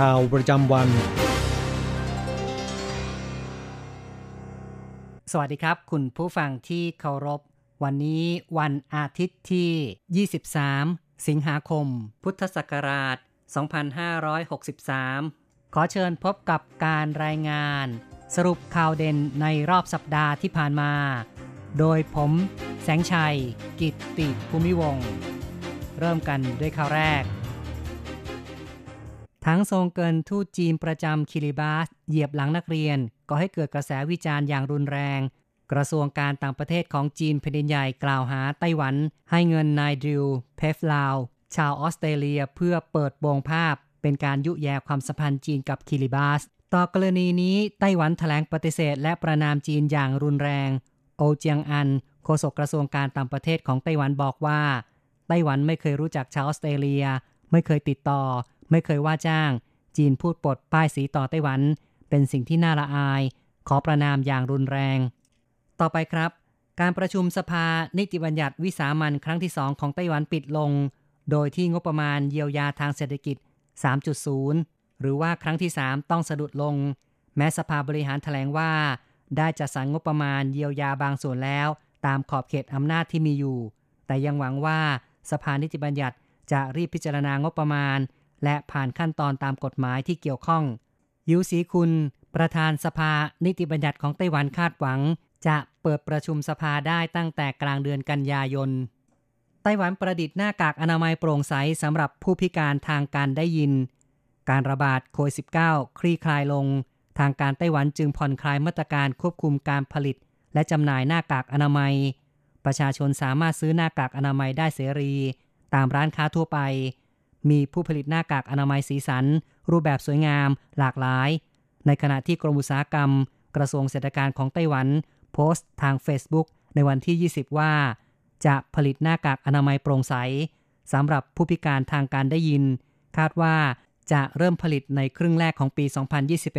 ข่าวประจำวัน สวัสดีครับ คุณผู้ฟังที่เคารพ วันนี้วันอาทิตย์ที่ 23 สิงหาคม พุทธศักราช 2563 ขอเชิญพบกับการรายงาน สรุปข่าวเด่นในรอบสัปดาห์ที่ผ่านมา โดยผม แสงชัย กิตติภูมิวง เริ่มกันด้วยข่าวแรก ทั้งทรงเกินทูตจีนประจำคิริบาสเหยียบหลังนักเรียน ก็ให้เกิดกระแสวิจารณ์อย่างรุนแรง กระทรวงการต่างประเทศของจีนแผ่นดินใหญ่กล่าวหาไต้หวัน ให้เงินนายดิวเพฟลาว ชาวออสเตรเลียเพื่อเปิดโปงภาพ เป็นการยุแย่ความสัมพันธ์จีนกับคิริบาส ต่อกรณีนี้ไต้หวันแถลงปฏิเสธ และประนามจีนอย่างรุนแรง โอเจียงอันโฆษกกระทรวงการต่างประเทศของไต้หวันบอกว่า ไต้หวันไม่เคยรู้จักชาวออสเตรเลีย ไม่เคยติดต่อ ไม่เคยว่าจ้าง จีนพูดปดป้ายสีต่อไต้หวัน เป็นสิ่งที่น่าละอาย ขอประนามอย่างรุนแรง ต่อไปครับ การประชุมสภานิติบัญญัติวิสามันครั้งที่2ของไต้หวันปิดลง โดยที่งบประมาณเยียวยาทางเศรษฐกิจ 3.0 หรือว่าครั้งที่ 3 ต้องสะดุดลง แม้สภาบริหารแถลงว่า ได้จัดสรรงบประมาณเยียวยาบางส่วนแล้ว ตามขอบเขตอำนาจที่มีอยู่ แต่ยังหวังว่าสภานิติบัญญัติจะรีบพิจารณางบประมาณ และผ่านขั้นตอนตามกฎหมายที่เกี่ยวข้องยูสีคุณ ประธานสภานิติบัญญัติของไต้หวันคาดหวัง จะเปิดประชุมสภาได้ตั้งแต่กลางเดือนกันยายน ไต้หวันประดิษฐ์หน้ากากอนามัยโปร่งใสสำหรับผู้พิการทางการได้ยิน การระบาดโควิด -19 คลี่คลายลง ทางการไต้หวันจึงผ่อนคลายมาตรการควบคุมการผลิต และจำหน่ายหน้ากากอนามัย ประชาชนสามารถซื้อหน้ากากอนามัยได้เสรี ตามร้านค้าทั่วไป มีผู้ผลิตหน้ากากอนามัยสีสัน รูปแบบสวยงาม หลากหลาย ในขณะที่กรมอุตสาหกรรม กระทรวงเศรษฐการของไต้หวัน โพสต์ทาง Facebook ในวันที่ 20 ว่า จะผลิตหน้ากากอนามัยโปร่งใสสำหรับผู้พิการทางการได้ยิน คาดว่าจะเริ่มผลิตในครึ่งแรกของปี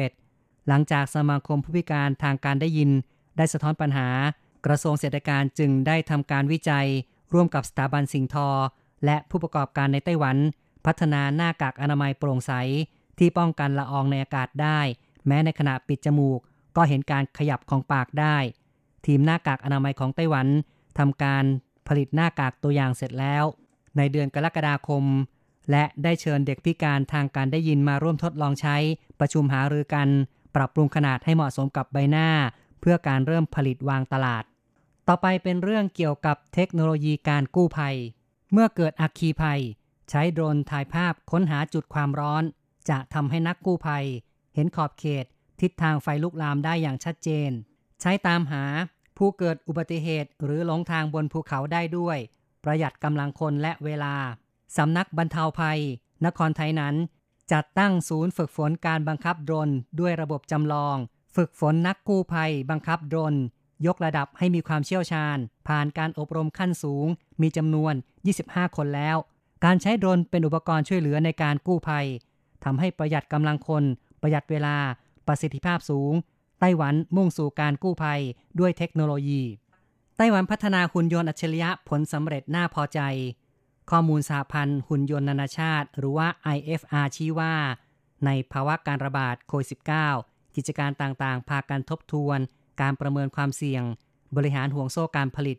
2021 หลังจากสมาคมผู้พิการทางการได้ยิน ได้สะท้อนปัญหา กระทรวงเศรษฐการจึงได้ทำการวิจัย ร่วมกับสถาบันสิงทอ และผู้ประกอบการในไต้หวัน พัฒนาหน้ากากอนามัยโปร่งใส ที่ป้องกันละอองในอากาศได้ แม้ในขณะปิดจมูก ก็เห็นการขยับของปากได้ ทีมหน้ากากอนามัยของไต้หวันทำการผลิตหน้ากากตัวอย่างเสร็จแล้ว ในเดือนกรกฎาคม และได้เชิญเด็กพิการทางการได้ยินมาร่วมทดลองใช้ประชุมหารือกัน ปรับปรุงขนาดให้เหมาะสมกับใบหน้า เพื่อการเริ่มผลิตวางตลาด ต่อไปเป็นเรื่องเกี่ยวกับเทคโนโลยีการกู้ภัย เมื่อเกิดอัคคีภัย ใช้โดรนถ่ายภาพค้นหาจุดความร้อน จะทำให้นักกู้ภัย เห็นขอบเขต ทิศทางไฟลุกลามได้อย่างชัดเจน ใช้ตามหาผู้เกิดอุบัติเหตุหรือหลงทางบนภูเขาได้ด้วย ประหยัดกำลังคนและเวลาสำนักบรรเทาภัย นครไทยนั้น จัดตั้งศูนย์ฝึกฝนการบังคับโดรนด้วยระบบจำลอง ฝึกฝนนักกู้ภัย บังคับโดรนยกระดับให้มีความเชี่ยวชาญ ผ่านการอบรมขั้นสูง มีจำนวน 25 คนแล้ว การใช้โดรนเป็นอุปกรณ์ช่วยเหลือในการกู้ภัยทำให้ประหยัดกำลังคน ประหยัดเวลา ประสิทธิภาพสูง ไต้หวันมุ่งสู่การกู้ภัยด้วยเทคโนโลยี ไต้หวันพัฒนาหุ่นยนต์อัจฉริยะผลสำเร็จน่าพอใจ ข้อมูลสหพันธ์หุ่นยนต์นานาชาติ หรือว่า IFR ชี้ว่า ในภาวะการระบาดโควิด -19 กิจการต่างๆ พากันทบทวน การประเมินความเสี่ยง บริหารห่วงโซ่การผลิต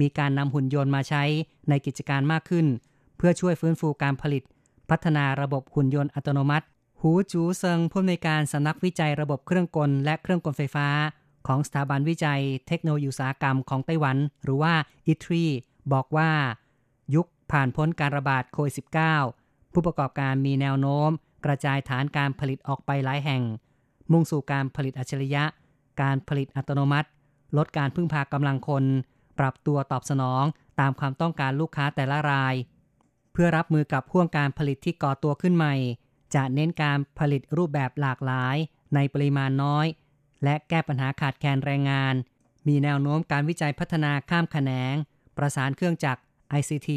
มีการนำหุ่นยนต์มาใช้ในกิจการมากขึ้น เพื่อช่วยฟื้นฟูการผลิต พัฒนาระบบหุ่นยนต์อัตโนมัติ หูจูเซิงผู้อำนวยการสำนักวิจัยระบบเครื่องกลและเครื่องกลไฟฟ้า ของสถาบันวิจัย เทคโนโลยีอุตสาหกรรมของไต้หวัน หรือว่าอิทรีบอกว่า ยุคผ่านพ้นการระบาดโควิด -19 ผู้ประกอบการมีแนวโน้ม กระจายฐานการผลิตออกไปหลายแห่ง มุ่งสู่การผลิตอัจฉริยะ การผลิตอัตโนมัติ ลดการพึ่งพากำลังคน ปรับตัวตอบสนองตามความต้องการลูกค้าแต่ละราย เพื่อรับมือกับพ่วงการผลิตที่ก่อตัวขึ้นใหม่ จะเน้นการผลิตรูปแบบหลากหลายในปริมาณน้อย และแก้ปัญหาขาดแคลนแรงงาน มีแนวโน้มการวิจัยพัฒนาข้ามแขนง ประสานเครื่องจักร ICT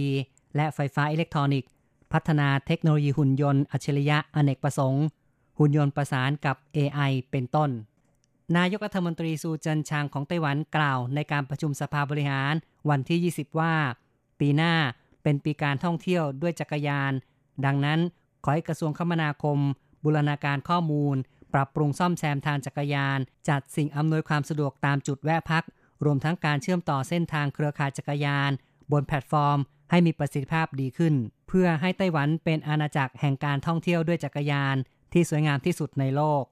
และไฟฟ้าอิเล็กทรอนิกส์ พัฒนาเทคโนโลยีหุ่นยนต์อัจฉริยะอเนกประสงค์ หุ่นยนต์ประสานกับ AI เป็นต้น นายกรัฐมนตรีซูจินชางของไต้หวันกล่าวในการประชุมสภาบริหารวันที่ 20 ว่า ปีหน้า เป็นปีการท่องเที่ยวด้วยจักรยาน ดังนั้นขอให้กระทรวงคมนาคม บูรณาการข้อมูล ปรับปรุงซ่อมแซมทางจักรยาน จัดสิ่งอำนวยความสะดวกตามจุดแวะพัก รวมทั้งการเชื่อมต่อเส้นทางเครือข่ายจักรยาน บนแพลตฟอร์ม ให้มีประสิทธิภาพดีขึ้น เพื่อให้ไต้หวันเป็นอาณาจักรแห่งการท่องเที่ยวด้วยจักรยาน ที่สวยงามที่สุดในโลก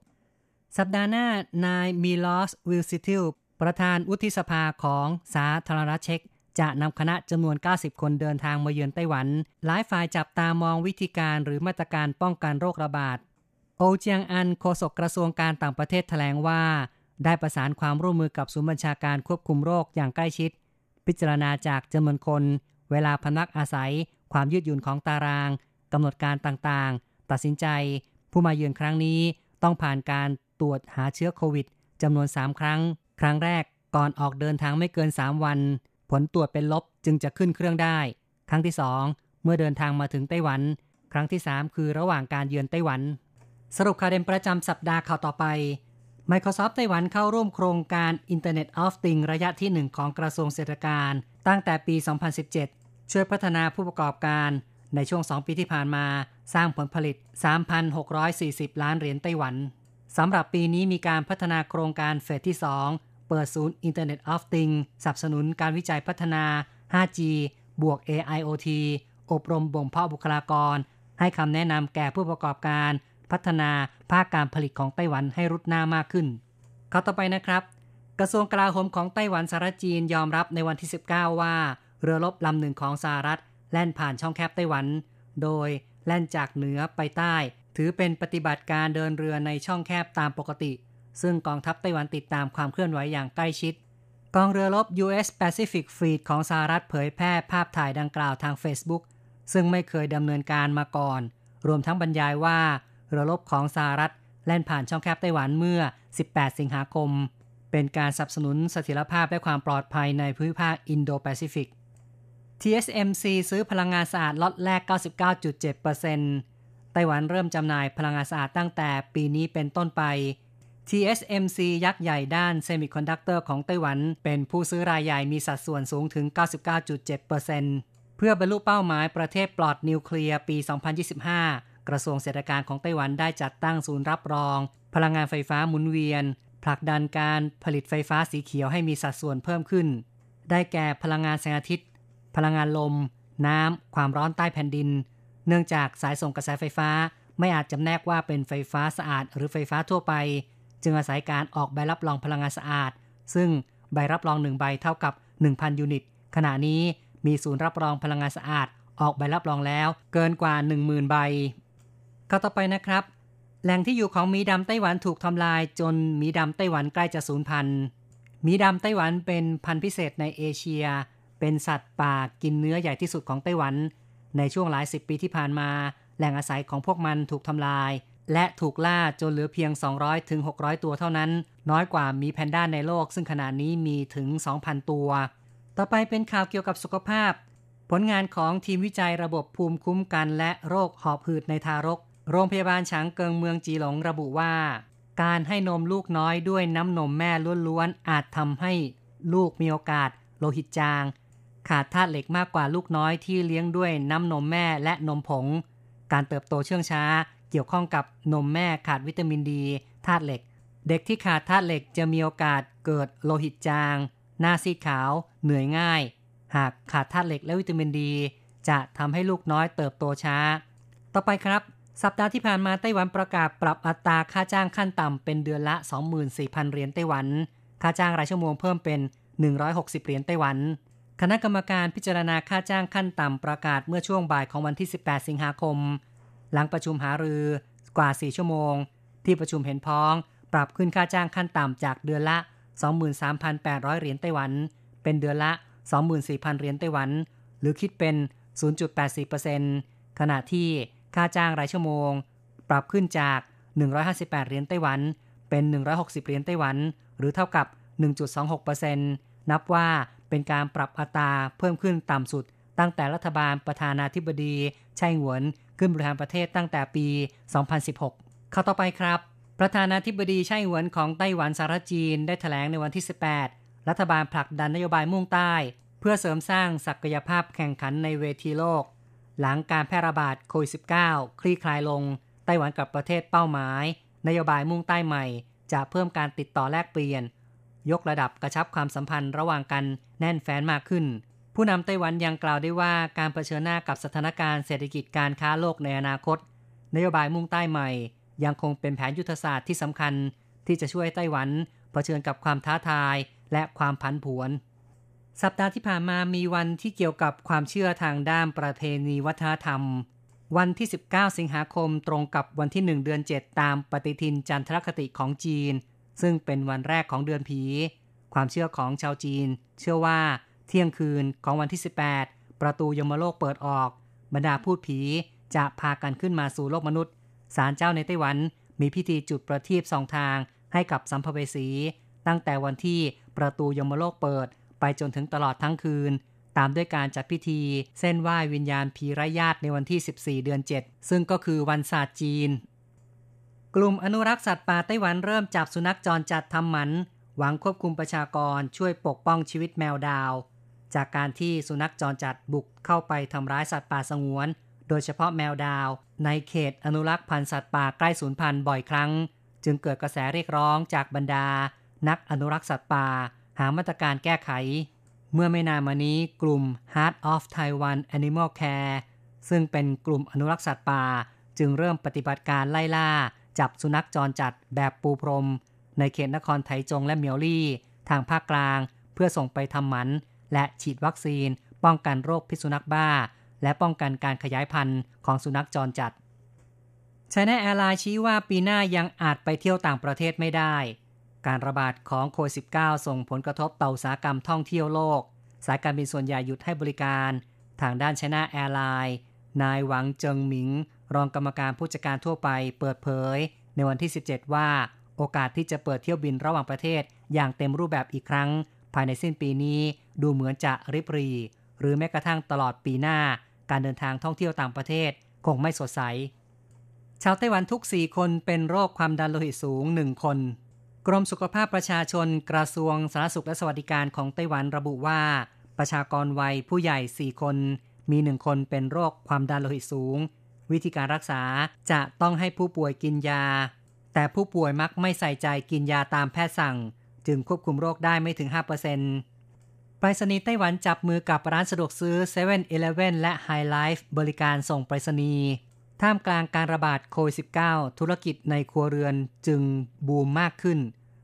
สัปดาห์หน้านายมิลอสวิลซิทิลประธานวุฒิสภาของสาธารณรัฐเช็ก จะนำคณะจำนวน 90 คนเดินทางมาเยือนไต้หวัน หลายฝ่ายจับตามองวิธีการหรือมาตรการป้องกันโรคระบาด โอเจียงอันโฆษกกระทรวงการต่างประเทศแถลงว่า ได้ประสานความร่วมมือกับศูนย์บัญชาการควบคุมโรคอย่างใกล้ชิด พิจารณาจากจำนวนคน เวลาพนักอาศัย ความยืดหยุ่นของตารางกำหนดการต่างๆ ตัดสินใจ ผู้มาเยือนครั้งนี้ต้องผ่านการตรวจหาเชื้อโควิดจำนวน 3 ครั้ง ครั้งแรกก่อนออกเดินทางไม่เกิน 3 วัน ผลตรวจเป็นลบจึงจะขึ้นเครื่องได้ ครั้งที่ 2 เมื่อเดินทางมาถึงไต้หวัน ครั้งที่ 3 คือระหว่างการเยือนไต้หวัน สรุปข่าวเด่นประจำสัปดาห์ข่าวต่อไป Microsoft ไต้หวันเข้าร่วมโครงการ Internet of Things ระยะที่ 1 ของกระทรวงเศรษฐการ ตั้งแต่ปี 2017 ช่วยพัฒนาผู้ประกอบการ ในช่วง 2 ปีที่ผ่านมา สร้างผลผลิต 3,640 ล้านเหรียญไต้หวันสำหรับปีนี้มีการพัฒนาโครงการเฟสที่ 2 เปิดศูนย์ Internet of Things สนับสนุนการวิจัยพัฒนา 5G บวก AIoT อบรมบ่มเพาะบุคลากร ให้คำแนะนำแก่ผู้ประกอบการ พัฒนาภาคการผลิตของไต้หวันให้รุดหน้ามากขึ้นเขาต่อไปนะครับ กระทรวงกลาโหมของไต้หวันสหรัฐจีนยอมรับในวันที่ 19 ว่า เรือรบลำหนึ่งของสหรัฐ แล่นผ่านช่องแคบไต้หวัน โดยแล่นจากเหนือไปใต้ ถือเป็นปฏิบัติการเดินเรือในช่องแคบตามปกติ ซึ่งกองทัพไต้หวันติดตามความเคลื่อนไหวอย่างใกล้ชิด กองเรือรบ U.S. Pacific Fleet ของสหรัฐเผยแพร่ภาพถ่ายดังกล่าวทาง Facebook ซึ่งไม่เคยดำเนินการมาก่อน รวมทั้งบรรยายว่า เรือรบของสหรัฐแล่นผ่านช่องแคบไต้หวันเมื่อ 18 สิงหาคม เป็นการสนับสนุนเสถียรภาพและความปลอดภัยในภูมิภาคอินโดแปซิฟิก TSMC ซื้อพลังงานสะอาดล็อตแรก 99.7%ไต้หวันเริ่มจำหน่ายพลังงานสะอาดตั้งแต่ปีนี้เป็นต้นไป TSMC ยักษ์ใหญ่ด้านเซมิคอนดักเตอร์ของไต้หวัน เป็นผู้ซื้อรายใหญ่มีสัดส่วนสูงถึง 99.7%เพื่อบรรลุเป้าหมายประเทศปลอดนิวเคลียร์ปี 2025 กระทรวงเศรษฐการของไต้หวันได้จัดตั้งศูนย์รับรอง พลังงานไฟฟ้าหมุนเวียน ผลักดันการผลิตไฟฟ้าสีเขียวให้มีสัดส่วนเพิ่มขึ้น ได้แก่พลังงานแสงอาทิตย์ พลังงานลม น้ำ ความร้อนใต้แผ่นดิน เนื่องจากสายส่งกระแสไฟฟ้า ไม่อาจจำแนกว่าเป็นไฟฟ้าสะอาดหรือไฟฟ้าทั่วไป จึงอาศัยการออกใบรับรองพลังงานสะอาด ซึ่งใบรับรองหนึ่งใบเท่ากับ 1,000 ยูนิต ขณะนี้มีศูนย์รับรองพลังงานสะอาด ออกใบรับรองแล้วเกินกว่า 10,000 ใบข้าต่อไปนะครับ แหล่งที่อยู่ของมีดำไต้หวันถูกทำลายจนมีดำไต้หวันใกล้จะสูญพันธุ์มีดำไต้หวันเป็นพันธุ์พิเศษในเอเชีย เป็นสัตว์ป่ากินเนื้อใหญ่ที่สุดของไต้หวัน ในช่วงหลายสิบปีที่ผ่านมา แหล่งอาศัยของพวกมันถูกทำลาย และถูกล่าจนเหลือเพียง 200ถึง600ตัวเท่านั้น น้อยกว่ามีแพนด้าในโลก ซึ่งขณะนี้มีถึง 2,000 ตัว ต่อไปเป็นข่าวเกี่ยวกับสุขภาพ ผลงานของทีมวิจัยระบบภูมิคุ้มกัน และโรคหอบหืดในทารก โรงพยาบาลฉางเกิงเมืองจีหลงระบุว่า การให้นมลูกน้อยด้วยน้ำนมแม่ล้วนๆอาจทำให้ลูกมีโอกาส โลหิตจาง ขาดธาตุเหล็กมากกว่าลูกน้อยที่เลี้ยงด้วยน้ำนมแม่และนมผง การเติบโตเชื่องช้า กี่ยวข้องกับนมแม่ขาดวิตามินดีธาตุเหล็ก เด็กที่ขาดธาตุเหล็กจะมีโอกาสเกิดโลหิตจาง หน้าซีดขาว เหนื่อยง่าย หากขาดธาตุเหล็กและวิตามินดี จะทำให้ลูกน้อยเติบโตช้า ต่อไปครับ สัปดาห์ที่ผ่านมาไต้หวันประกาศปรับอัตราค่าจ้างขั้นต่ำเป็นเดือนละ 24,000 เหรียญไต้หวัน ค่าจ้างรายชั่วโมงเพิ่มเป็น 160 เหรียญไต้หวัน คณะกรรมการพิจารณาค่าจ้างขั้นต่ำประกาศเมื่อช่วงบ่ายของวันที่ 18 สิงหาคม หลังประชุมหารือกว่า 4 ชั่วโมง ที่ประชุมเห็นพ้อง ปรับขึ้นค่าจ้างขั้นต่ำจากเดือนละ 23,800 เหรียญไต้หวัน เป็นเดือนละ 24,000 เหรียญไต้หวัน หรือคิดเป็น 0.84%ขณะที่ค่าจ้างรายชั่วโมง ปรับขึ้นจาก 158 เหรียญไต้หวัน เป็น 160 เหรียญไต้หวัน หรือเท่ากับ 1.26%นับว่าเป็นการปรับอัตราเพิ่มขึ้นต่ำสุด ตั้งแต่รัฐบาลประธานาธิบดีไช่หวน ขึ้นบริหารประเทศตั้งแต่ปี 2016 เข้าต่อไปครับ ประธานาธิบดีไช่หวนของไต้หวันสารจีนได้ถแถลงในวันที่ 18 รัฐบาลผลักดันนโยบายมุ่งใต้ เพื่อเสริมสร้างศักยภาพแข่งขันในเวทีโลก หลังการแพร่ระบาดโควิด -19 คลี่คลายลง ไต้หวันกับประเทศเป้าหมาย นโยบายมุ่งใต้ใหม่ จะเพิ่มการติดต่อแลกเปลี่ยน ยกระดับกระชับความสัมพันธ์ระหว่างกันแน่นแฟ้นมากขึ้น ผู้นำไต้หวันยังกล่าวได้ว่าการเผชิญหน้ากับสถานการณ์เศรษฐกิจการค้าโลกในอนาคต นโยบายมุ่งใต้ใหม่ ยังคงเป็นแผนยุทธศาสตร์ที่สำคัญ ที่จะช่วยไต้หวันเผชิญกับความท้าทายและความผันผวน สัปดาห์ที่ผ่านมามีวันที่เกี่ยวกับความเชื่อทางด้านประเพณีวัฒนธรรม วันที่ 19 สิงหาคมตรงกับวันที่ 1 เดือน 7 ตามปฏิทินจันทรคติของจีน ซึ่งเป็นวันแรกของเดือนผี ความเชื่อของชาวจีน เชื่อว่า เที่ยงคืนของวันที่ 18 ประตูยมโลกเปิดออก บรรดาพูดผีจะพากันขึ้นมาสู่โลกมนุษย์ศาลเจ้าในไต้หวันมีพิธีจุดประทีปสองทางให้กับสัมภเวสี ตั้งแต่วันที่ประตูยมโลกเปิด ไปจนถึงตลอดทั้งคืน ตามด้วยการจัดพิธี เส้นไหว้วิญญาณผีไร้ญาติในวันที่ 14 เดือน 7 ซึ่งก็คือวันศาสตร์จีน กลุ่มอนุรักษ์สัตว์ป่าไต้หวันเริ่มจับสุนัขจรจัดทำหมัน หวังควบคุมประชากรช่วยปกป้องชีวิตแมวดาว จากการที่สุนัขจรจัดบุกเข้าไปทำร้ายสัตว์ป่าสงวน โดยเฉพาะแมวดาว ในเขตอนุรักษ์พันธุ์สัตว์ป่าใกล้สูญพันธุ์บ่อยครั้ง จึงเกิดกระแสเรียกร้องจากบรรดา นักอนุรักษ์สัตว์ป่า หามาตรการแก้ไข เมื่อไม่นานมานี้กลุ่ม Heart of Taiwan Animal Care ซึ่งเป็นกลุ่มอนุรักษ์สัตว์ป่า จึงเริ่มปฏิบัติการไล่ล่า จับสุนัขจรจัดแบบปูพรม ในเขตนครไถจงและเมียวลี่ ทางภาคกลาง เพื่อส่งไปทำหมัน และฉีดวัคซีน ป้องกันโรคพิษสุนัขบ้า และป้องกันการขยายพันธุ์ของสุนัขจรจัด China Airlines ชี้ว่าปีหน้ายังอาจไปเที่ยวต่างประเทศไม่ได้ การระบาดของโควิด -19 ส่งผลกระทบต่ออุตสาหกรรมท่องเที่ยวโลก สายการบินส่วนใหญ่หยุดให้บริการ ทางด้าน China Airlines นายหวังเจิงหมิง รองกรรมการผู้จัดการทั่วไปเปิดเผย ในวันที่ 17 ว่า โอกาสที่จะเปิดเที่ยวบินระหว่างประเทศอย่างเต็มรูปแบบอีกครั้ง ภายในสิ้นปีนี้ดูเหมือนจะริบหรี่ หรือแม้กระทั่งตลอดปีหน้า การเดินทางท่องเที่ยวต่างประเทศคงไม่สดใส ชาวไต้หวันทุก 4 คนเป็นโรคความดันโลหิตสูง 1 คน กรมสุขภาพประชาชนกระทรวงสาธารณสุขและสวัสดิการของไต้หวันระบุว่า ประชากรวัยผู้ใหญ่ 4 คน มี 1 คนเป็นโรคความดันโลหิตสูง วิธีการรักษาจะต้องให้ผู้ป่วยกินยา แต่ผู้ป่วยมักไม่ใส่ใจกินยาตามแพทย์สั่ง จึงควบคุมโรคได้ไม่ถึง 5%ไปรษณีย์ไต้หวันจับมือกับร้านสะดวกซื้อ7 e เ e ่ e อและ High Life บริการส่งไปรษณีย์ท่ามกลางการระบาดโควิด -19 ธุรกิจในครัวเรือนจึงบูมมากขึ้น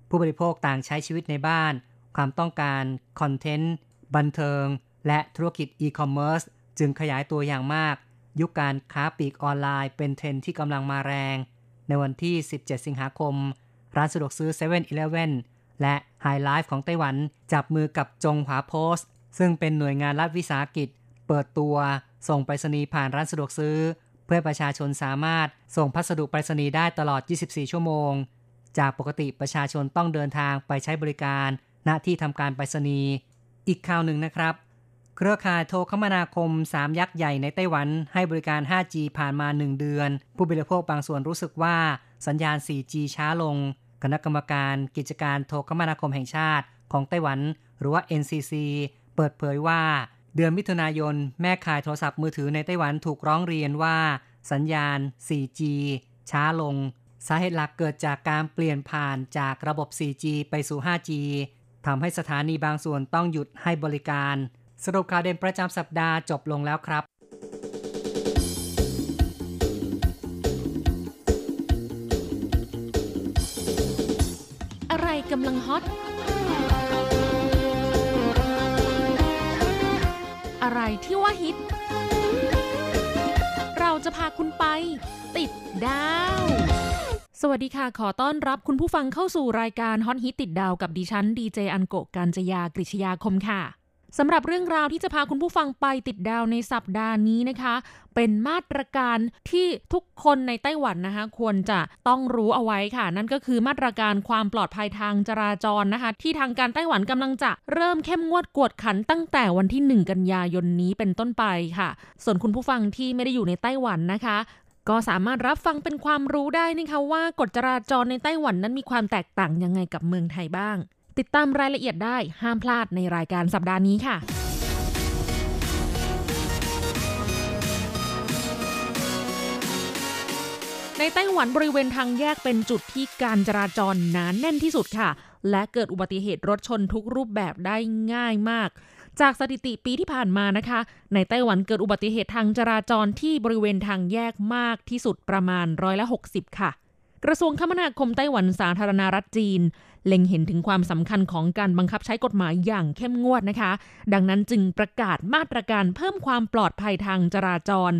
ผู้บริโภคต่างใช้ชีวิตในบ้าน ความต้องการ content บันเทิง และธุรกิจอีคอมเมิร์ซจึงขยายตัวอย่างมาก ยุคการค้าปลีกออนไลน์เป็นเทรนด์ที่กำลังมาแรง ในวันที่ 17 สิงหาคม ร้านสะดวกซื้อ7 e เ e ่ e อ และ High Life ของไต้หวันจับมือกับจงหวาโพสต์ ซึ่งเป็นหน่วยงานรัฐวิสาหกิจ เปิดตัวส่งไปรษณีย์ผ่านร้านสะดวกซื้อ เพื่อประชาชนสามารถส่งพัสดุไปรษณีย์ได้ตลอด 24 ชั่วโมง จากปกติประชาชนต้องเดินทางไปใช้บริการ ณที่ทำการไปรษณีย์อีกข่าวหนึ่งนะครับ เครือข่ายโทรคมนาคม 3 ยักษ์ใหญ่ในไต้หวันให้บริการ 5G ผ่านมา 1 เดือน ผู้บริโภคบางส่วนรู้สึกว่าสัญญาณ 4G ช้าลง คณะกรรมการกิจการโทรคมนาคมแห่งชาติของไต้หวัน หรือว่า NCC เปิดเผยว่า เดือนมิถุนายน แม่ขายโทรศัพท์มือถือในไต้หวันถูกร้องเรียนว่า สัญญาณ 4G ช้าลง สาเหตุหลักเกิดจากการเปลี่ยนผ่านจากระบบ 4G ไปสู่ 5G ทำให้สถานีบางส่วนต้องหยุดให้บริการ สรุปข่าวเด่นประจำสัปดาห์จบลงแล้วครับ กำลังฮอต อะไรที่ว่าฮิต เราจะพาคุณไป ติดดาวสวัสดีค่ะ ขอต้อนรับคุณผู้ฟังเข้าสู่รายการฮอตฮิตติดดาวกับดิฉันดีเจอันโกการจยากริชยาคมค่ะ สำหรับเรื่องราวที่จะพาคุณผู้ฟังไปติดดาวในสัปดาห์นี้นะคะ เป็นมาตรการที่ทุกคนในไต้หวันนะคะ ควรจะต้องรู้เอาไว้ค่ะ นั่นก็คือมาตรการความปลอดภัยทางจราจรนะคะ ที่ทางการไต้หวันกำลังจะเริ่มเข้มงวดกวดขันตั้งแต่วันที่ 1 กันยายนนี้เป็นต้นไปค่ะ ส่วนคุณผู้ฟังที่ไม่ได้อยู่ในไต้หวันนะคะก็สามารถรับฟังเป็นความรู้ได้นะคะว่ากฎจราจรในไต้หวันนั้นมีความแตกต่างยังไงกับเมืองไทยบ้าง ติดตามรายละเอียดได้ห้ามพลาดในรายการสัปดาห์นี้ค่ะในไต้หวันบริเวณทางแยกเป็นจุดที่การจราจรหนานแน่นที่สุดค่ะ และเกิดอุบัติเหตุรถชนทุกรูปแบบได้ง่ายมาก จากสถิติปีที่ผ่านมานะคะ ในไต้หวันเกิดอุบัติเหตุทางจราจรที่บริเวณทางแยกมากที่สุดประมาณร้อยละ 60 ค่ะ กระทรวงคมนาคมไต้หวันสาธารณรัฐจีน เล็งเห็นถึงความสำคัญของการบังคับใช้กฎหมายอย่างเข้มงวดนะคะ ดังนั้นจึงประกาศมาตรการเพิ่มความปลอดภัยทางจราจร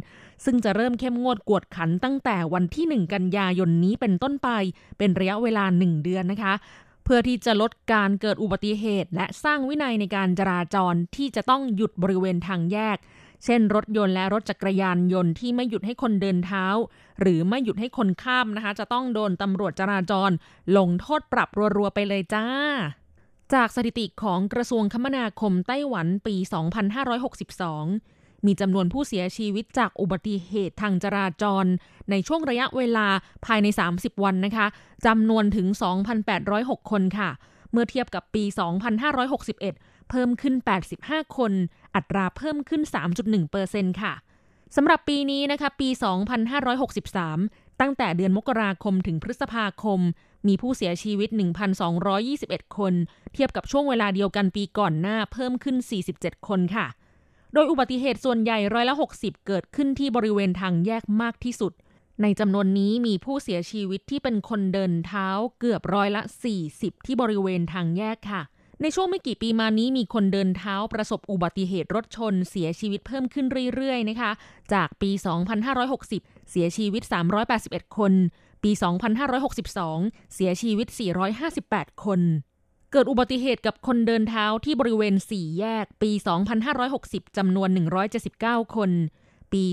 ซึ่งจะเริ่มเข้มงวดกวดขันตั้งแต่วันที่ 1 กันยายนนี้เป็นต้นไป เป็นระยะเวลา 1 เดือนนะคะเพื่อที่จะลดการเกิดอุบัติเหตุ และสร้างวินัยในการจราจรที่จะต้องหยุดบริเวณทางแยก เช่นรถยนต์และรถจักรยานยนต์ที่ไม่หยุดให้คนเดินเท้า หรือไม่หยุดให้คนข้ามนะคะ จะต้องโดนตำรวจจราจร ลงโทษปรับรัวๆไปเลยจ้า จากสถิติของกระทรวงคมนาคมไต้หวันปี 2562 มีจำนวนผู้เสียชีวิตจากอุบัติเหตุทางจราจร ในช่วงระยะเวลาภายใน 30 วันนะคะจำนวนถึง 2,806 คนค่ะ เมื่อเทียบกับปี 2561 เพิ่มขึ้น 85 คน อัตราเพิ่มขึ้น 3.1%ค่ะสำหรับปีนี้นะคะ ปี 2563 ตั้งแต่เดือนมกราคมถึงพฤษภาคม มีผู้เสียชีวิต 1,221 คน เทียบกับช่วงเวลาเดียวกันปีก่อนหน้าเพิ่มขึ้น 47 คนค่ะ โดยอุบัติเหตุส่วนใหญ่ร้อยละ 60 เกิดขึ้นที่บริเวณทางแยกมากที่สุด ในจำนวนนี้มีผู้เสียชีวิตที่เป็นคนเดินเท้าเกือบร้อยละ 40 ที่บริเวณทางแยกค่ะ ในช่วงไม่กี่ปีมานี้มีคนเดินเท้าประสบอุบัติเหตุรถชนเสียชีวิตเพิ่มขึ้นเรื่อยๆนะคะ จากปี 2560 เสียชีวิต 381 คน ปี 2562 เสียชีวิต 458 คน เกิดอุบัติเหตุกับคนเดินเท้าที่บริเวณ 4 แยก ปี 2560 จำนวน 179 คน ปี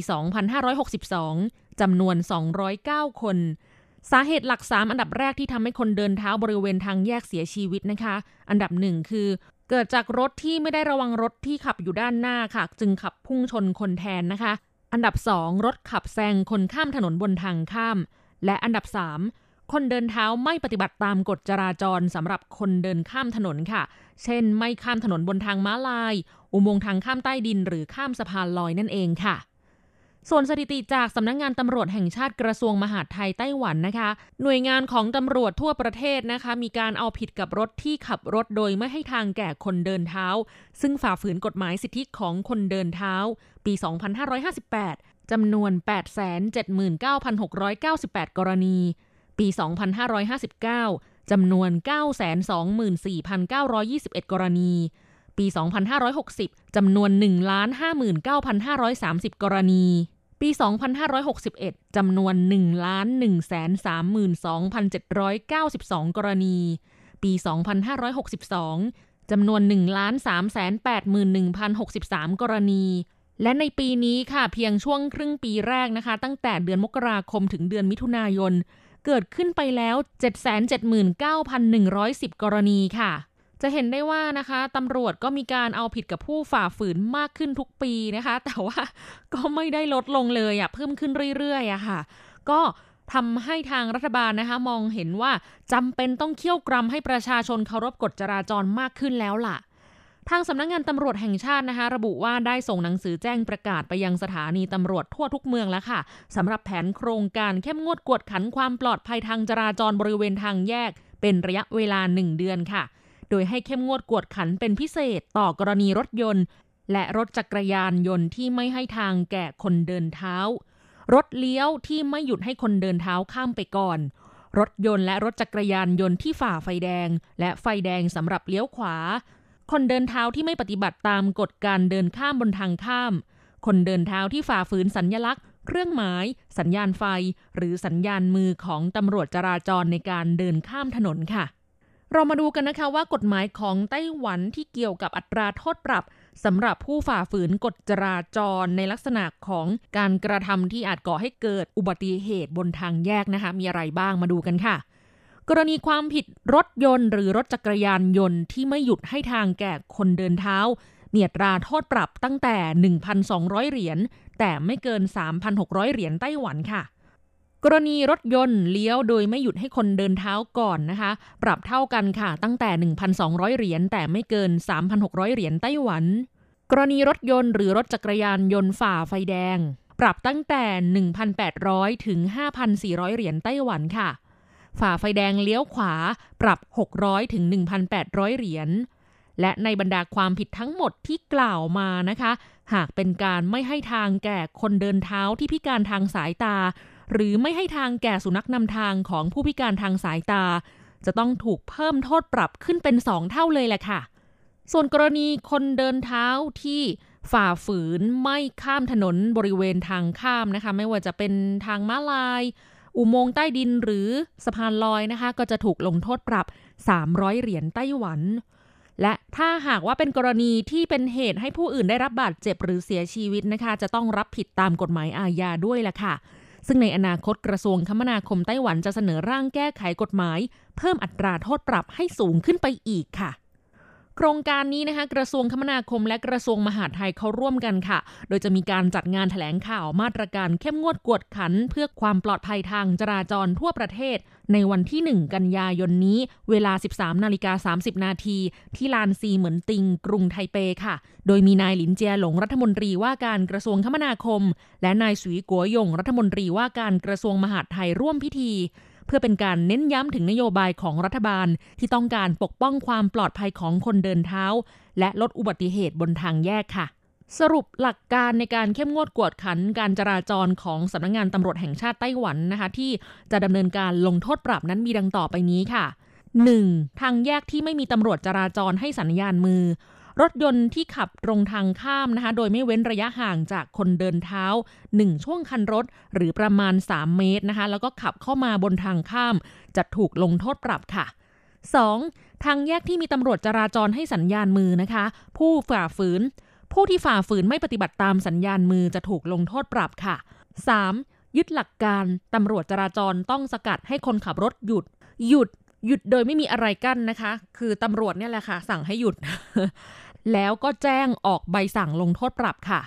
2562 จำนวน 209 คน สาเหตุหลัก 3 อันดับแรกที่ทำให้คนเดินเท้าบริเวณทางแยกเสียชีวิตนะคะ อันดับหนึ่งคือ เกิดจากรถที่ไม่ได้ระวังรถที่ขับอยู่ด้านหน้าค่ะ จึงขับพุ่งชนคนแทนนะคะ อันดับ 2 รถขับแซงคนข้ามถนนบนทางข้าม และอันดับ 3 คนเดินเท้าไม่ปฏิบัติตามกฎจราจรสำหรับคนเดินข้ามถนนค่ะ เช่น ไม่ข้ามถนนบนทางม้าลาย อุโมงค์ทางข้ามใต้ดิน หรือข้ามสะพานลอยนั่นเองค่ะ ส่วนสถิติจากสำนักงงานตำรวจแห่งชาติกระทรวงมหาดไทยไต้หวันนะคะ หน่วยงานของตำรวจทั่วประเทศนะคะ มีการเอาผิดกับรถที่ขับรถโดยไม่ให้ทางแก่คนเดินเท้า ซึ่งฝ่าฝืนกฎหมายสิทธิของคนเดินเท้า ปี 2558จำนวน 879,698 กรณี ปี 2559จำนวน 924,921 กรณีปี 2560 จำนวน 1,59,530 กรณี ปี 2561 จำนวน 1,132,792 กรณี ปี 2562 จำนวน 1,381,063 กรณี และในปีนี้ค่ะเพียงช่วงครึ่งปีแรกนะคะ ตั้งแต่เดือนมกราคมถึงเดือนมิถุนายน เกิดขึ้นไปแล้ว 779,110 กรณีค่ะ จะเห็นได้ว่านะคะตำรวจก็มีการเอาผิดกับผู้ฝ่าฝืนมากขึ้นทุกปีนะคะ แต่ว่าก็ไม่ได้ลดลงเลยอะเพิ่มขึ้นเรื่อยๆอะค่ะ ก็ทำให้ทางรัฐบาลนะคะ มองเห็นว่าจำเป็นต้องเคี่ยวกรำให้ประชาชนเคารพกฎจราจรมากขึ้นแล้วล่ะ ทางสำนักงงานตำรวจแห่งชาตินะคะ ระบุว่าได้ส่งหนังสือแจ้งประกาศไปยังสถานีตำรวจทั่วทุกเมืองแล้วค่ะสำหรับแผนโครงการเข้มงวดกวดขันความปลอดภัยทางจราจรบริเวณทางแยก เป็นระยะเวลาหนึ่งเดือนค่ะ โดยให้เข้มงวดกวดขันเป็นพิเศษต่อกรณีรถยนต์ และรถจักรยานยนต์ที่ไม่ให้ทางแก่คนเดินเท้า รถเลี้ยวที่ไม่หยุดให้คนเดินเท้าข้ามไปก่อน รถยนต์และรถจักรยานยนต์ที่ฝ่าไฟแดง และไฟแดงสำหรับเลี้ยวขวา คนเดินเท้าที่ไม่ปฏิบัติตามกฎการเดินข้ามบนทางข้าม คนเดินเท้าที่ฝ่าฝืนสัญญลักษณ์เครื่องหมาย สัญญาณไฟ หรือสัญญาณมือของตำรวจจราจรในการเดินข้ามถนนค่ะ เรามาดูกันนะคะว่ากฎหมายของไต้หวันที่เกี่ยวกับอัตราโทษปรับสำหรับผู้ฝ่าฝืนกฎจราจรในลักษณะของการกระทำที่อาจก่อให้เกิดอุบัติเหตุบนทางแยกนะคะ มีอะไรบ้างมาดูกันค่ะ กรณีความผิดรถยนต์หรือรถจักรยานยนต์ที่ไม่หยุดให้ทางแก่คนเดินเท้าเมีอัตราโทษปรับตั้งแต่ 1,200 เหรียญแต่ไม่เกิน 3,600 เหรียญไต้หวันค่ะ กรณีรถยนต์เลี้ยวโดยไม่หยุดให้คนเดินเท้าก่อนนะคะ ปรับเท่ากันค่ะตั้งแต่ 1,200 เหรียญแต่ไม่เกิน 3,600 เหรียญไต้หวัน กรณีรถยนต์หรือรถจักรยานยนต์ฝ่าไฟแดง ปรับตั้งแต่ 1,800 ถึง 5,400 เหรียญไต้หวันค่ะ ฝ่าไฟแดงเลี้ยวขวา ปรับ 600 ถึง 1,800 เหรียญและในบรรดาความผิดทั้งหมดที่กล่าวมานะคะ หากเป็นการไม่ให้ทางแก่คนเดินเท้าที่พิการทางสายตา หรือไม่ให้ทางแก่สุนัขนำทางของผู้พิการทางสายตา จะต้องถูกเพิ่มโทษปรับขึ้นเป็นสองเท่าเลยแหละค่ะ ส่วนกรณีคนเดินเท้าที่ฝ่าฝืนไม่ข้ามถนนบริเวณทางข้ามนะคะ ไม่ว่าจะเป็นทางม้าลาย อุโมงค์ใต้ดินหรือสะพานลอยนะคะ ก็จะถูกลงโทษปรับ 300 เหรียญไต้หวัน และถ้าหากว่าเป็นกรณีที่เป็นเหตุให้ผู้อื่นได้รับบาดเจ็บหรือเสียชีวิตนะคะ จะต้องรับผิดตามกฎหมายอาญาด้วยล่ะค่ะ ซึ่งในอนาคตกระทรวงคมนาคมไต้หวันจะเสนอร่างแก้ไขกฎหมาย เพิ่มอัตราโทษปรับให้สูงขึ้นไปอีกค่ะ โครงการนี้นะคะกระทรวงคมนาคมและกระทรวงมหาดไทยเขาร่วมกันค่ะ โดยจะมีการจัดงานแถลงข่าวมาตรการเข้มงวดกวดขัน เพื่อความปลอดภัยทางจราจรทั่วประเทศ ในวันที่ 1 กันยายนนี้ เวลา 13นาฬิกา30 นาทีที่ลานซีเหมือนติง กรุงไทเปค่ะ โดยมีนายหลินเจียหลงรัฐมนตรีว่าการกระทรวงคมนาคม และนายสุยกัวยงรัฐมนตรีว่าการกระทรวงมหาดไทยร่วมพิธี เพื่อเป็นการเน้นย้ำถึงนโยบายของรัฐบาลที่ต้องการปกป้องความปลอดภัยของคนเดินเท้า และลดอุบัติเหตุบนทางแยกค่ะ สรุปหลักการในการเข้มงวดกวดขันการจราจรของสำนักงงานตำรวจแห่งชาติไต้หวันนะคะ ที่จะดำเนินการลงโทษปรับนั้นมีดังต่อไปนี้ค่ะ 1. ทางแยกที่ไม่มีตำรวจจราจรให้สัญญาณมือ รถยนต์ที่ขับตรงทางข้ามนะคะ โดยไม่เว้นระยะห่างจากคนเดินเท้า 1 ช่วงคันรถหรือประมาณ 3 เมตรนะคะ แล้วก็ขับเข้ามาบนทางข้าม จะถูกลงโทษปรับค่ะ 2. ทางแยกที่มีตำรวจจราจรให้สัญญาณมือนะคะ ผู้ฝ่าฝืน ผู้ที่ฝ่าฝืนไม่ปฏิบัติตามสัญญาณมือจะถูกลงโทษปรับค่ะ 3. ยึดหลักการตำรวจจราจรต้องสกัดให้คนขับรถหยุด หยุดหยุดโดยไม่มีอะไรกั้นนะคะ คือตำรวจเนี่ยแหละค่ะ สั่งให้หยุด แล้วก็แจ้งออกใบสั่งลงโทษปรับค่ะ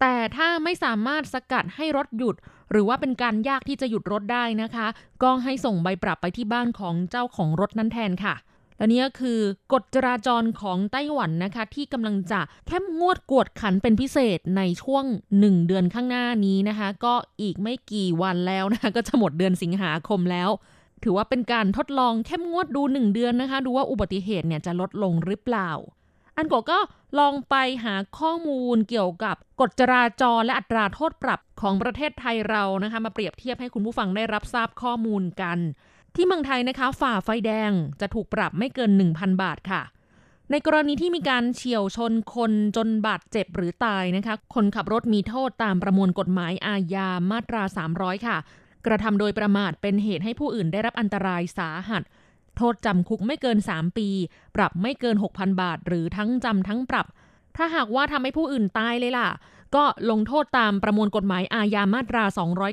แต่ถ้าไม่สามารถสกัดให้รถหยุด หรือว่าเป็นการยากที่จะหยุดรถได้นะคะ ก็ให้ส่งใบปรับไปที่บ้านของเจ้าของรถนั้นแทนค่ะและนี่ก็คือกฎจราจรของไต้หวันนะคะ ที่กำลังจะเข้มงวดกวดขันเป็นพิเศษในช่วง 1 เดือนข้างหน้านี้นะคะ ก็อีกไม่กี่วันแล้วนะคะก็จะหมดเดือนสิงหาคมแล้ว ถือว่าเป็นการทดลองเข้มงวดดู 1 เดือนนะคะ ดูว่าอุบัติเหตุเนี่ยจะลดลงหรือเปล่า อันโกก็ลองไปหาข้อมูลเกี่ยวกับกฎจราจรและอัตราโทษปรับของประเทศไทยเรานะคะมาเปรียบเทียบให้คุณผู้ฟังได้รับทราบข้อมูลกัน ที่เมืองไทยนะคะฝ่าไฟแดงจะถูกปรับไม่เกิน 1,000 บาทค่ะ ในกรณีที่มีการเฉียวชนคนจนบาดเจ็บหรือตายนะคะ คนขับรถมีโทษตามประมวลกฎหมายอาญามาตรา 300 ค่ะ กระทำโดยประมาทเป็นเหตุให้ผู้อื่นได้รับอันตรายสาหัส โทษจำคุกไม่เกิน 3 ปี ปรับไม่เกิน 6,000 บาท หรือทั้งจำทั้งปรับ ถ้าหากว่าทำให้ผู้อื่นตายเลยล่ะ ก็ลงโทษตามประมวลกฎหมายอาญามาตรา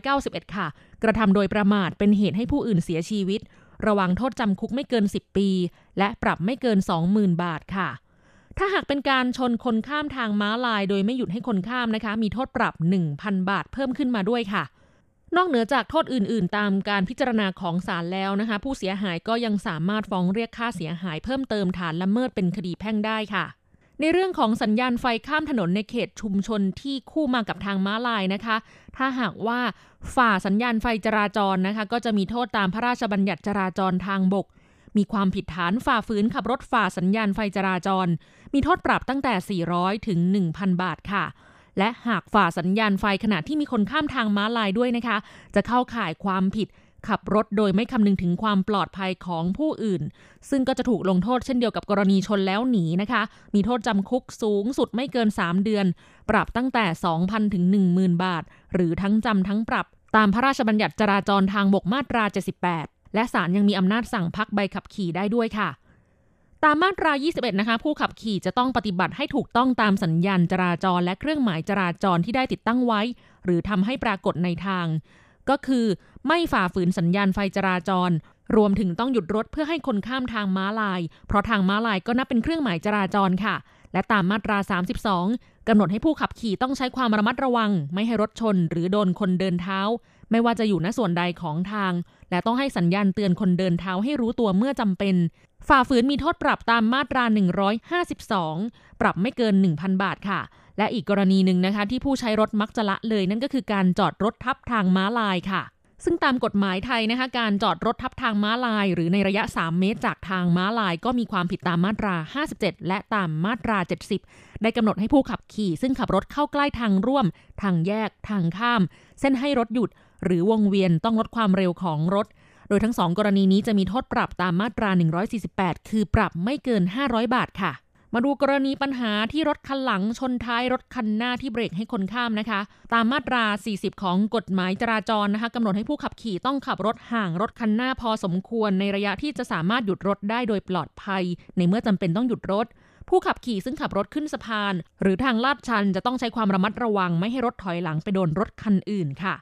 291 ค่ะ กระทำโดยประมาทเป็นเหตุให้ผู้อื่นเสียชีวิต ระวังโทษจำคุกไม่เกิน 10 ปี และปรับไม่เกิน 20,000 บาทค่ะถ้าหากเป็นการชนคนข้ามทางม้าลาย โดยไม่หยุดให้คนข้ามนะคะ มีโทษปรับ 1,000 บาทเพิ่มขึ้นมาด้วยค่ะ นอกเหนือจากโทษอื่น ๆ ตามการพิจารณาของศาลแล้วนะคะ ผู้เสียหายก็ยังสามารถฟ้องเรียกค่าเสียหายเพิ่มเติมฐานละเมิดเป็นคดีแพ่งได้ค่ะในเรื่องของสัญญาณไฟข้ามถนนในเขตชุมชนที่คู่มากับทางม้าลายนะคะ ถ้าหากว่าฝ่าสัญญาณไฟจราจรนะคะ ก็จะมีโทษตามพระราชบัญญัติจราจรทางบก มีความผิดฐานฝ่าฝืนขับรถฝ่าสัญญาณไฟจราจร มีโทษปรับตั้งแต่ 400 ถึง 1,000 บาทค่ะ และหากฝ่าสัญญาณไฟขณะที่มีคนข้ามทางม้าลายด้วยนะคะ จะเข้าข่ายความผิดขับรถโดยไม่คำนึงถึงความปลอดภัยของผู้อื่น ซึ่งก็จะถูกลงโทษเช่นเดียวกับกรณีชนแล้วหนีนะคะ มีโทษจำคุกสูงสุดไม่เกิน 3 เดือน ปรับตั้งแต่ 2,000 ถึง 10,000 บาท หรือทั้งจำทั้งปรับตามพระราชบัญญัติจราจรทางบกมาตรา 78 และศาลยังมีอำนาจสั่งพักใบขับขี่ได้ด้วยค่ะ ตามมาตรา 21 นะคะ ผู้ขับขี่จะต้องปฏิบัติให้ถูกต้องตามสัญญาณจราจร และเครื่องหมายจราจรที่ได้ติดตั้งไว้ หรือทำให้ปรากฏในทาง ก็คือไม่ฝ่าฝืนสัญญาณไฟจราจร รวมถึงต้องหยุดรถเพื่อให้คนข้ามทางม้าลาย เพราะทางม้าลายก็นับเป็นเครื่องหมายจราจรค่ะ และตามมาตรา 32กำหนดให้ผู้ขับขี่ต้องใช้ความระมัดระวัง ไม่ให้รถชน หรือโดนคนเดินเท้า ไม่ว่าจะอยู่ณส่วนใดของทาง และต้องให้สัญญาณเตือนคนเดินเท้าให้รู้ตัวเมื่อจำเป็น ฝ่าฝืนมีโทษปรับตามมาตรา 152 ปรับไม่เกิน 1,000 บาทค่ะ และอีกกรณีหนึ่งนะคะ ที่ผู้ใช้รถมักจะละเลย นั่นก็คือการจอดรถทับทางม้าลายค่ะ ซึ่งตามกฎหมายไทยนะคะ การจอดรถทับทางม้าลาย หรือในระยะ 3 เมตรจากทางม้าลาย ก็มีความผิดตามมาตรา 57 และตามมาตรา 70 ได้กำหนดให้ผู้ขับขี่ ซึ่งขับรถเข้าใกล้ทางร่วม ทางแยก ทางข้าม เส้นให้รถหยุด หรือวงเวียนต้องลดความเร็วของรถ โดยทั้งสองกรณีนี้จะมีโทษปรับตามมาตรา 148 คือปรับไม่เกิน 500 บาทค่ะ มาดูกรณีปัญหาที่รถคันหลังชนท้ายรถคันหน้าที่เบรกให้คนข้ามนะคะ ตามมาตรา 40 ของกฎหมายจราจรนะคะกำหนดให้ผู้ขับขี่ต้องขับรถห่างรถคันหน้าพอสมควร ในระยะที่จะสามารถหยุดรถได้โดยปลอดภัย ในเมื่อจำเป็นต้องหยุดรถผู้ขับขี่ซึ่งขับรถขึ้นสะพาน หรือทางลาดชันจะต้องใช้ความระมัดระวังไม่ให้รถถอยหลังไปโดนรถคันอื่นค่ะ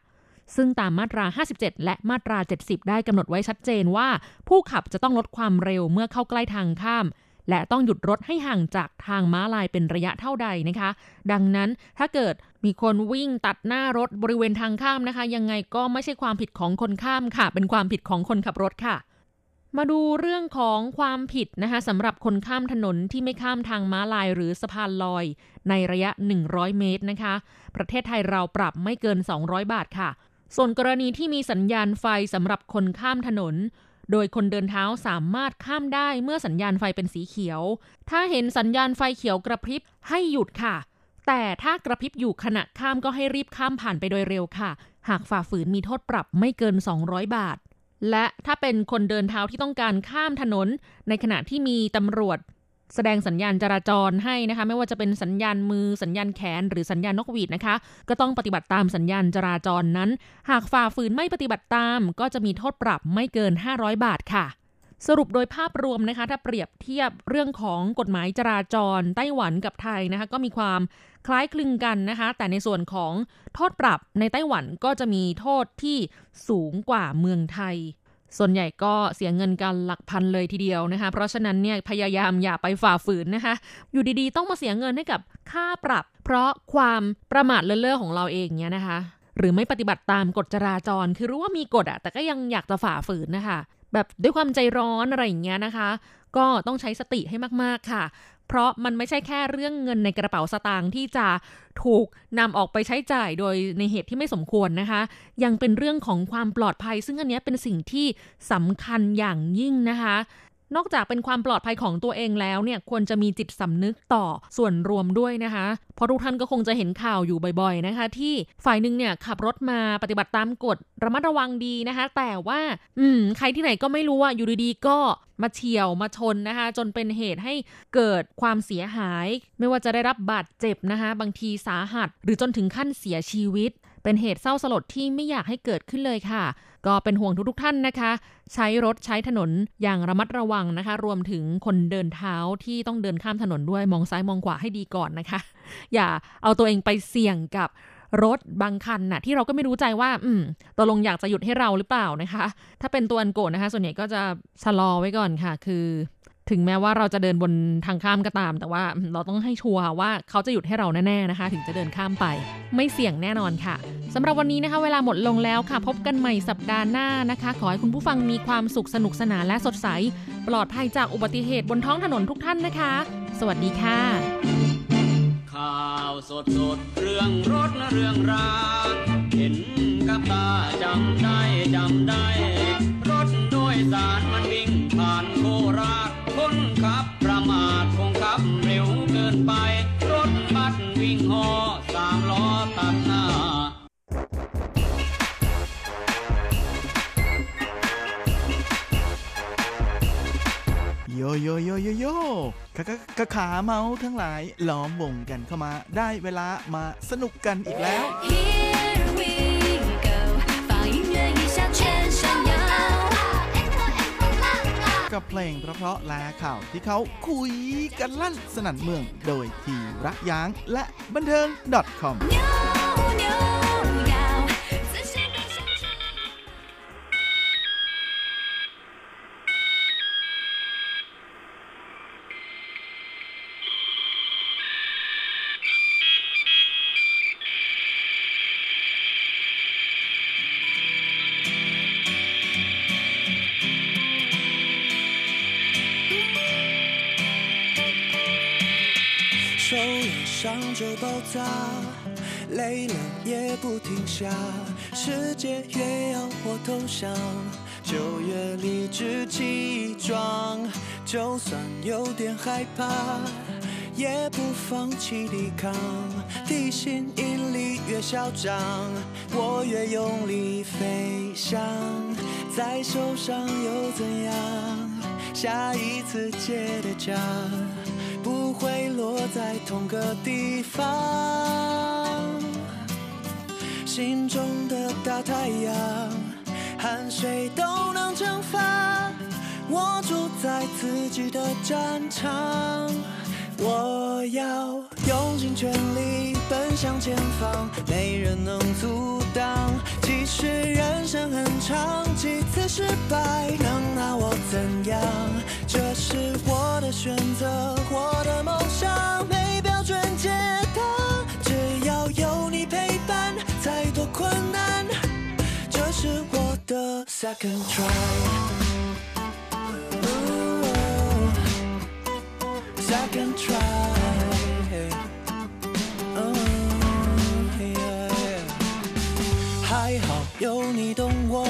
ซึ่งตามมาตรา 57 และมาตรา 70 ได้กำหนดไว้ชัดเจนว่า ผู้ขับจะต้องลดความเร็วเมื่อเข้าใกล้ทางข้าม และต้องหยุดรถให้ห่างจากทางม้าลายเป็นระยะเท่าใดนะคะ ดังนั้นถ้าเกิดมีคนวิ่งตัดหน้ารถบริเวณทางข้ามนะคะ ยังไงก็ไม่ใช่ความผิดของคนข้ามค่ะ เป็นความผิดของคนขับรถค่ะมาดูเรื่องของความผิดนะคะสำหรับคนข้ามถนนที่ไม่ข้ามทางม้าลายหรือสะพานลอย ในระยะ 100 เมตรนะคะ ประเทศไทยเราปรับไม่เกิน 200 บาทค่ะ ส่วนกรณีที่มีสัญญาณไฟสำหรับคนข้ามถนน โดยคนเดินเท้าสามารถข้ามได้เมื่อสัญญาณไฟเป็นสีเขียว ถ้าเห็นสัญญาณไฟเขียวกระพริบให้หยุดค่ะ แต่ถ้ากระพริบอยู่ขณะข้ามก็ให้รีบข้ามผ่านไปโดยเร็วค่ะ หากฝ่าฝืนมีโทษปรับไม่เกิน 200 บาท และถ้าเป็นคนเดินเท้าที่ต้องการข้ามถนน ในขณะที่มีตำรวจ แสดงสัญญาณจราจรให้นะคะ ไม่ว่าจะเป็นสัญญาณมือสัญญาณแขน หรือสัญญาณนกหวีดนะคะ ก็ต้องปฏิบัติตามสัญญาณจราจรนั้น หากฝ่าฝืนไม่ปฏิบัติตาม ก็จะมีโทษปรับไม่เกิน 500 บาทค่ะสรุปโดยภาพรวมนะคะ ถ้าเปรียบเทียบเรื่องของกฎหมายจราจรไต้หวันกับไทยนะคะ ก็มีความคล้ายคลึงกันนะคะ แต่ในส่วนของโทษปรับในไต้หวันก็จะมีโทษที่สูงกว่าเมืองไทย ส่วนใหญ่ก็เสียเงินกันหลักพันเลยทีเดียวนะคะ เพราะฉะนั้นเนี่ยพยายามอย่าไปฝ่าฝืนนะคะ อยู่ดีๆ ต้องมาเสียเงินให้กับค่าปรับ เพราะความประมาทเลินเล่อของเราเองเนี่ยนะคะ หรือไม่ปฏิบัติตามกฎจราจร คือรู้ว่ามีกฎอะแต่ก็ยังอยากจะฝ่าฝืนนะคะ แบบด้วยความใจร้อนอะไรอย่างเงี้ยนะคะ ก็ต้องใช้สติให้มากๆค่ะ เพราะมันไม่ใช่แค่เรื่องเงินในกระเป๋าสตางค์ที่จะถูกนำออกไปใช้จ่ายโดยในเหตุที่ไม่สมควรนะคะ ยังเป็นเรื่องของความปลอดภัย ซึ่งอันนี้เป็นสิ่งที่สำคัญอย่างยิ่งนะคะ นอกจากเป็นความปลอดภัยของตัวเองแล้วเนี่ยควรจะมีจิตสำนึกต่อส่วนรวมด้วยนะคะ เพราะทุกท่านก็คงจะเห็นข่าวอยู่บ่อยๆนะคะ ที่ฝ่ายหนึ่งเนี่ยขับรถมาปฏิบัติตามกฎระมัดระวังดีนะคะ แต่ว่า อืม ใครที่ไหนก็ไม่รู้ว่าอยู่ดีๆก็มาเฉียวมาชนนะคะ จนเป็นเหตุให้เกิดความเสียหาย ไม่ว่าจะได้รับบาดเจ็บนะคะ บางทีสาหัส หรือจนถึงขั้นเสียชีวิต เป็นเหตุเศร้าสลดที่ไม่อยากให้เกิดขึ้นเลยค่ะ ก็เป็นห่วงทุกๆท่านนะคะ ใช้รถใช้ถนนอย่างระมัดระวังนะคะ รวมถึงคนเดินเท้าที่ต้องเดินข้ามถนนด้วยมองซ้ายมองขวาให้ดีก่อนนะคะ อย่าเอาตัวเองไปเสี่ยงกับรถบางคันน่ะที่เราก็ไม่รู้ใจว่า อืมตกลงอยากจะหยุดให้เราหรือเปล่านะคะ ถ้าเป็นตัวอันโกะนะคะ ส่วนใหญ่ก็จะชะลอไว้ก่อนค่ะ คือ ถึงแม้ว่าเราจะเดินบนทางข้ามก็ตาม แต่ว่าเราต้องให้ชัวร์ว่าเขาจะหยุดให้เราแน่ๆนะคะ ถึงจะเดินข้ามไป ไม่เสี่ยงแน่นอนค่ะสำหรับวันนี้นะคะ เวลาหมดลงแล้วค่ะ พบกันใหม่สัปดาห์หน้านะคะ ขอให้คุณผู้ฟังมีความสุขสนุกสนานและสดใส ปลอดภัยจากอุบัติเหตุบนท้องถนนทุกท่านนะคะ สวัสดีค่ะ ข่าวสดสดเรื่องรถเรื่องราเห็นกับตาจำได้จำได้ รถโดยสารมันวิ่งผ่านโคราช คนขับประมาทคงขับเร็วเกินไป รถบัสวิ่งหอสามล้อตัดหน้าโยโยโยโยโยขาขากะขาเมาทั้งหลายล้อมวงกันเข้ามา ได้เวลามาสนุกกันอีกแล้ว yeah. กับเพลงเพราะๆและข่าวที่เขาคุยกันลั่นสนั่นเมือง โดยทีรักยางและบันเทิง .com 扭扭爆炸，累了也不停下，世界越要我投降，就越理直气壮，就算有点害怕，也不放弃抵抗，地心引力越嚣张，我越用力飞翔，再受伤又怎样？下一次结的痂。不会落在同个地方。心中的大太阳，汗水都能蒸发。我住在自己的战场，我要用尽全力奔向前方，没人能阻挡。其实人生很长，几次失败能拿我怎样？这是我的选择，我的梦想没标准解答，只要有你陪伴，再多困难，这是我的 second try。Second try，还好有你懂我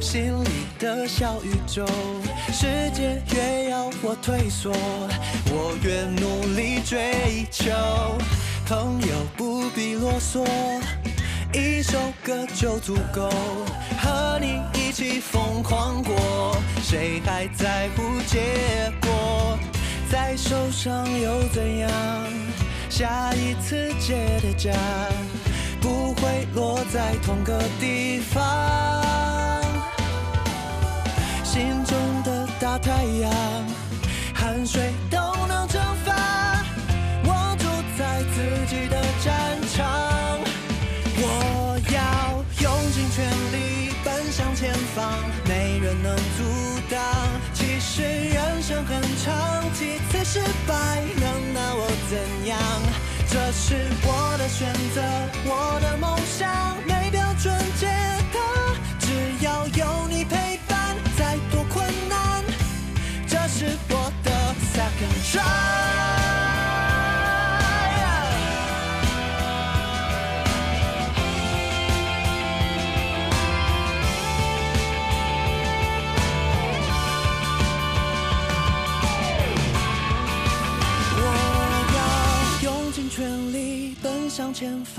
心里的小宇宙，世界越要我退缩，我越努力追求。朋友不必啰嗦，一首歌就足够，和你一起疯狂过，谁还在乎结果？再受伤又怎样？下一次结的痂不会落在同个地方。心中的大太阳，汗水都能蒸发。我住在自己的战场，我要用尽全力奔向前方，没人能阻挡。其实人生很长，失败能拿我怎样？这是我的选择，我的梦想没标准解答，只要有你陪伴，再多困难，这是我的 second try。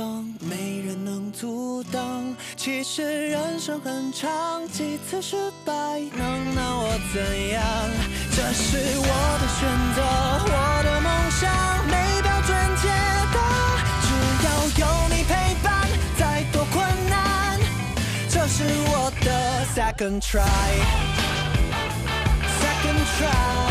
方，没人能阻挡。其实人生很长，几次失败能拿我怎样？这是我的选择，我的梦想没标准解答。只要有你陪伴，再多困难，这是我的 second try。Second try。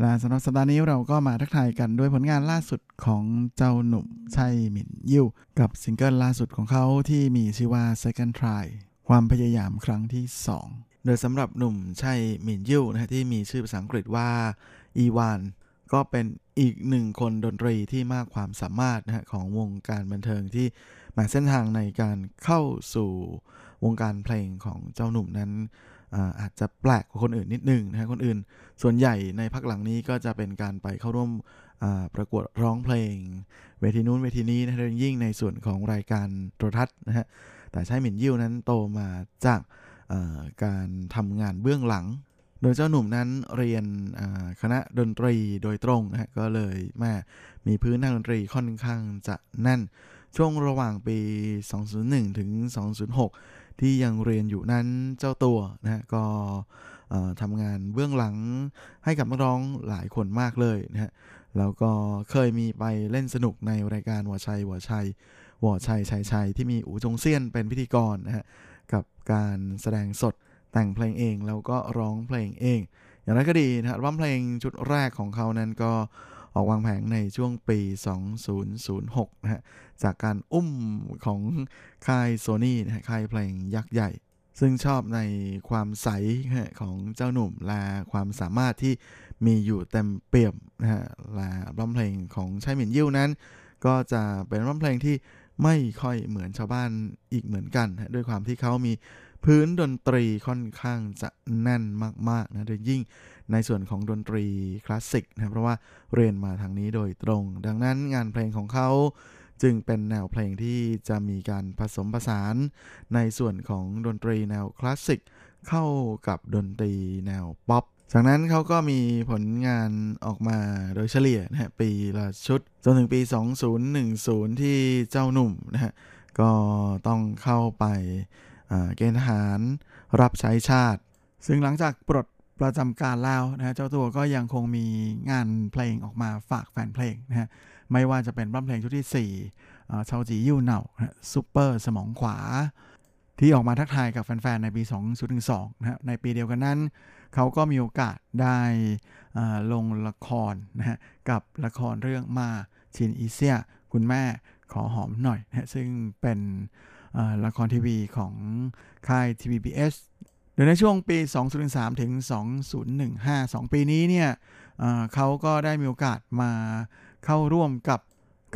และสำหรับสัปดาห์นี้เราก็มาทักทายกันด้วยผลงานล่าสุดของเจ้าหนุ่มชัยหมินยิวกับซิงเกิลล่าสุดของเขาที่มีชื่อว่า Second Try ความพยายามครั้งที่ 2 โดยสำหรับหนุ่มชัยหมินยิวนะฮะที่มีชื่อภาษาอังกฤษว่าอีวานก็เป็นอีกหนึ่งคนดนตรีที่มากความสามารถนะฮะของวงการบันเทิงที่มาเส้นทางในการเข้าสู่วงการเพลงของเจ้าหนุ่มนั้น อาจจะแปลกกว่าคนอื่นนิดนึงนะฮะคนอื่น ส่วนใหญ่ในพักหลังนี้ก็จะเป็นการไปเข้าร่วมประกวดร้องเพลง เวทีนู้นเวทีนี้นะโดยยิ่งในส่วนของรายการโทรทัศน์นะฮะแต่ใช้หมินยิ้วนั้นโตมาจากการทำงานเบื้องหลัง โดยเจ้าหนุ่มนั้นเรียนคณะดนตรีโดยตรงนะฮะก็เลยแม่มีพื้นทางดนตรีค่อนข้างจะแน่นช่วงระหว่างปี 201ถึง 206 ที่ยังเรียนอยู่นั้นเจ้าตัวนะฮะก็ทำงานเบื้องหลังให้กับนักร้องหลายคนมากเลยนะฮะแล้วก็เคยมีไปเล่นสนุกในรายการหัวชัยหัวชัยหัวชัยชัยชัยที่มีอูจงเซียนเป็นพิธีกรนะฮะกับการแสดงสดแต่งเพลงเองแล้วก็ร้องเพลงเอง อย่างไรก็ดีนะรัมเพลงชุดแรกของเขานั้นก็ ออกวางแผงในช่วงปี 2006 นะฮะ จากการอุ้มของค่ายโซนี่นะฮะค่ายเพลงยักษ์ใหญ่ ซึ่งชอบในความใสของเจ้าหนุ่มและความสามารถที่มีอยู่เต็มเปี่ยมนะฮะและร้องเพลงของชายหมินยิ่วนั้น ก็จะเป็นร้องเพลงที่ไม่ค่อยเหมือนชาวบ้านอีกเหมือนกันนะด้วยความที่เขามีพื้นดนตรีค่อนข้างจะแน่นมากๆนะโดยยิ่ง ในส่วนของดนตรีคลาสสิกนะเพราะว่าเรียนมาทางนี้โดยตรง ดังนั้นงานเพลงของเขาจึงเป็นแนวเพลงที่จะมีการผสมผสานในส่วนของดนตรีแนวคลาสสิกเข้ากับดนตรีแนวป๊อปจากนั้นเขาก็มีผลงานออกมาโดยเฉลี่ยนะฮะปีละชุด จนถึงปี 2010 ที่เจ้าหนุ่มนะฮะก็ต้องเข้าไปเกณฑ์ทหารรับใช้ชาติ ซึ่งหลังจากปลด ประจำการแล้วนะเจ้าตัวก็ยังคงมีงานเพลงออกมาฝากแฟนเพลงนะฮะไม่ว่าจะเป็นร้องเพลงชุดที่4เชาจียิ่วเหนาซูเปอร์สมองขวา ที่ออกมาทักทายกับแฟนๆ ในปี 2012นะฮะในปีเดียวกันนั้น เขาก็มีโอกาสได้ลงละครนะฮะกับละครเรื่องมาชินอีเซีย คุณแม่ขอหอมหน่อยนะซึ่งเป็นละครทีวีของค่าย TVBS โดยในช่วงปี 2003 ถึง 2015 2 ปีนี้เนี่ยเขาก็ได้มีโอกาสมาเข้าร่วมกับ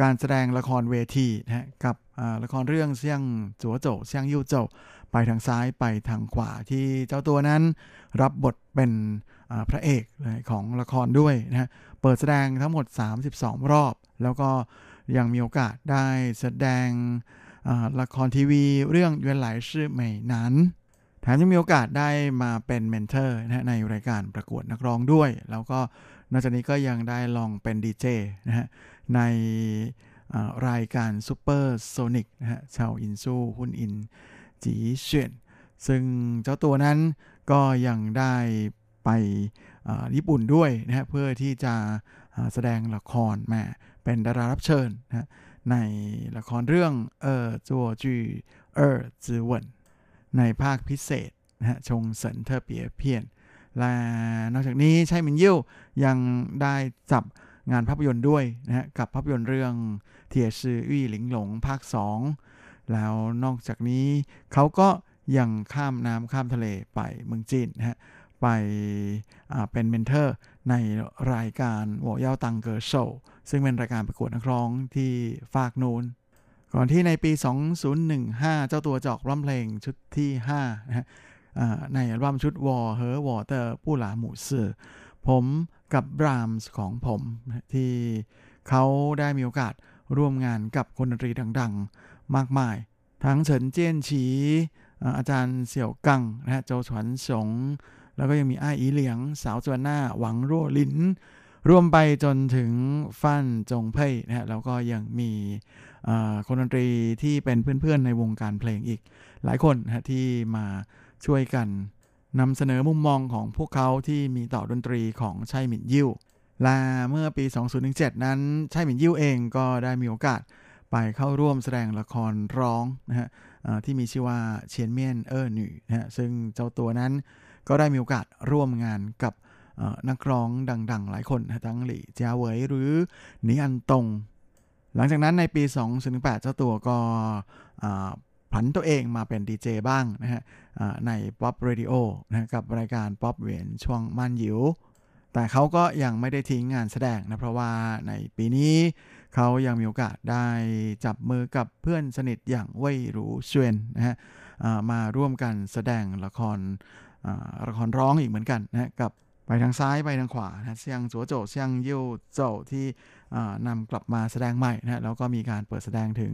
การแสดงละครเวทีนะฮะกับละครเรื่องเสี่ยงจัวโจเสี่ยงยูโจไปทางซ้ายไปทางขวาที่เจ้าตัวนั้นรับบทเป็นพระเอกของละครด้วยนะฮะเปิดแสดงทั้งหมด 32 รอบ แล้วก็ยังมีโอกาสได้แสดงละครทีวีเรื่องเยวนไหลชื่อใหม่นั้น แถมยังมีโอกาสได้มาเป็น mentor นะในรายการประกวดนักร้องด้วย แล้วก็นอกจากนี้ก็ยังได้ลองเป็นดีเจนะฮะในรายการ Supersonic นะฮะชาวอินซูฮุนอินจีเฉียนซึ่งเจ้าตัวนั้นก็ยังได้ไปญี่ปุ่นด้วยนะฮะเพื่อที่จะแสดงละครแม่เป็นดารารับเชิญนะในละครเรื่องเออจัวจือเออจือเวิน ในภาคพิเศษนะฮะชงเสินเทอเปียเพียน และนอกจากนี้ใช่มินยิ่วยังได้จับงานภาพยนตร์ด้วยนะฮะกับภาพยนตร์เรื่องเทียซือวี่หลิงหลงภาค 2 แล้วนอกจากนี้เขาก็ยังข้ามน้ำข้ามทะเลไปเมืองจีนนะฮะไปเป็นเมนเทอร์ในรายการหัวเย่าตังเกอร์โชว์ซึ่งเป็นรายการประกวดนักร้องที่ฝากนูน ก่อนที่ในปี 2015 เจ้าตัวจอกร้องเพลงชุดที่5นะฮะในอัลบั้มชุดวอเฮอวอเตอร์ผู้หลาหมู่สื่อผมกับบรามส์ของผมที่เขาได้มีโอกาสร่วมงานกับคนดนตรีดังๆ มากมาย ทั้งเฉินเจี้ยนฉีอาจารย์เสี่ยวกังนะฮะโจฉวนสง แล้วก็ยังมีอ้ายอีเหลียง สาวจวนหน้า หวังรั่วลินรวมไปจนถึงฟั่นจงเพ่ยนะฮะแล้วก็ยังมี คนดนตรีที่เป็นเพื่อนๆในวงการเพลงอีก หลายคนฮะที่มาช่วยกันนำเสนอมุมมองของพวกเขาที่มีต่อดนตรีของชัยหมินยิวและเมื่อปี 2017 นั้นชัยหมินยิวเองก็ได้มีโอกาสไปเข้าร่วมแสดงละครร้องนะฮะที่มีชื่อว่าเชียนเมียนเออหน่นะฮะซึ่งเจ้าตัวนั้นก็ได้มีโอกาสร่วมงานกับนักร้องดัง ๆ หลายคนทั้งหลี่เจียเวยหรือนีอันตง หลังจากนั้นในปี 2018เจ้าตัวก็ผันตัวเองมาเป็นดีเจบ้างนะฮะใน Pop Radio นะกับรายการ Pop เวียนช่วงมันยิว แต่เขาก็ยังไม่ได้ทิ้งงานแสดงนะเพราะว่าในปีนี้เขายังมีโอกาสได้จับมือกับเพื่อนสนิทอย่างเว่ยหรูเชวนนะฮะมาร่วมกันแสดงละครละครร้องอีกเหมือนกันนะกับไปทางซ้ายไปทางขวานะเซียงจัวโจเซียงยิวโจที่ นำกลับมาแสดงใหม่นะแล้วก็มีการเปิดแสดงถึง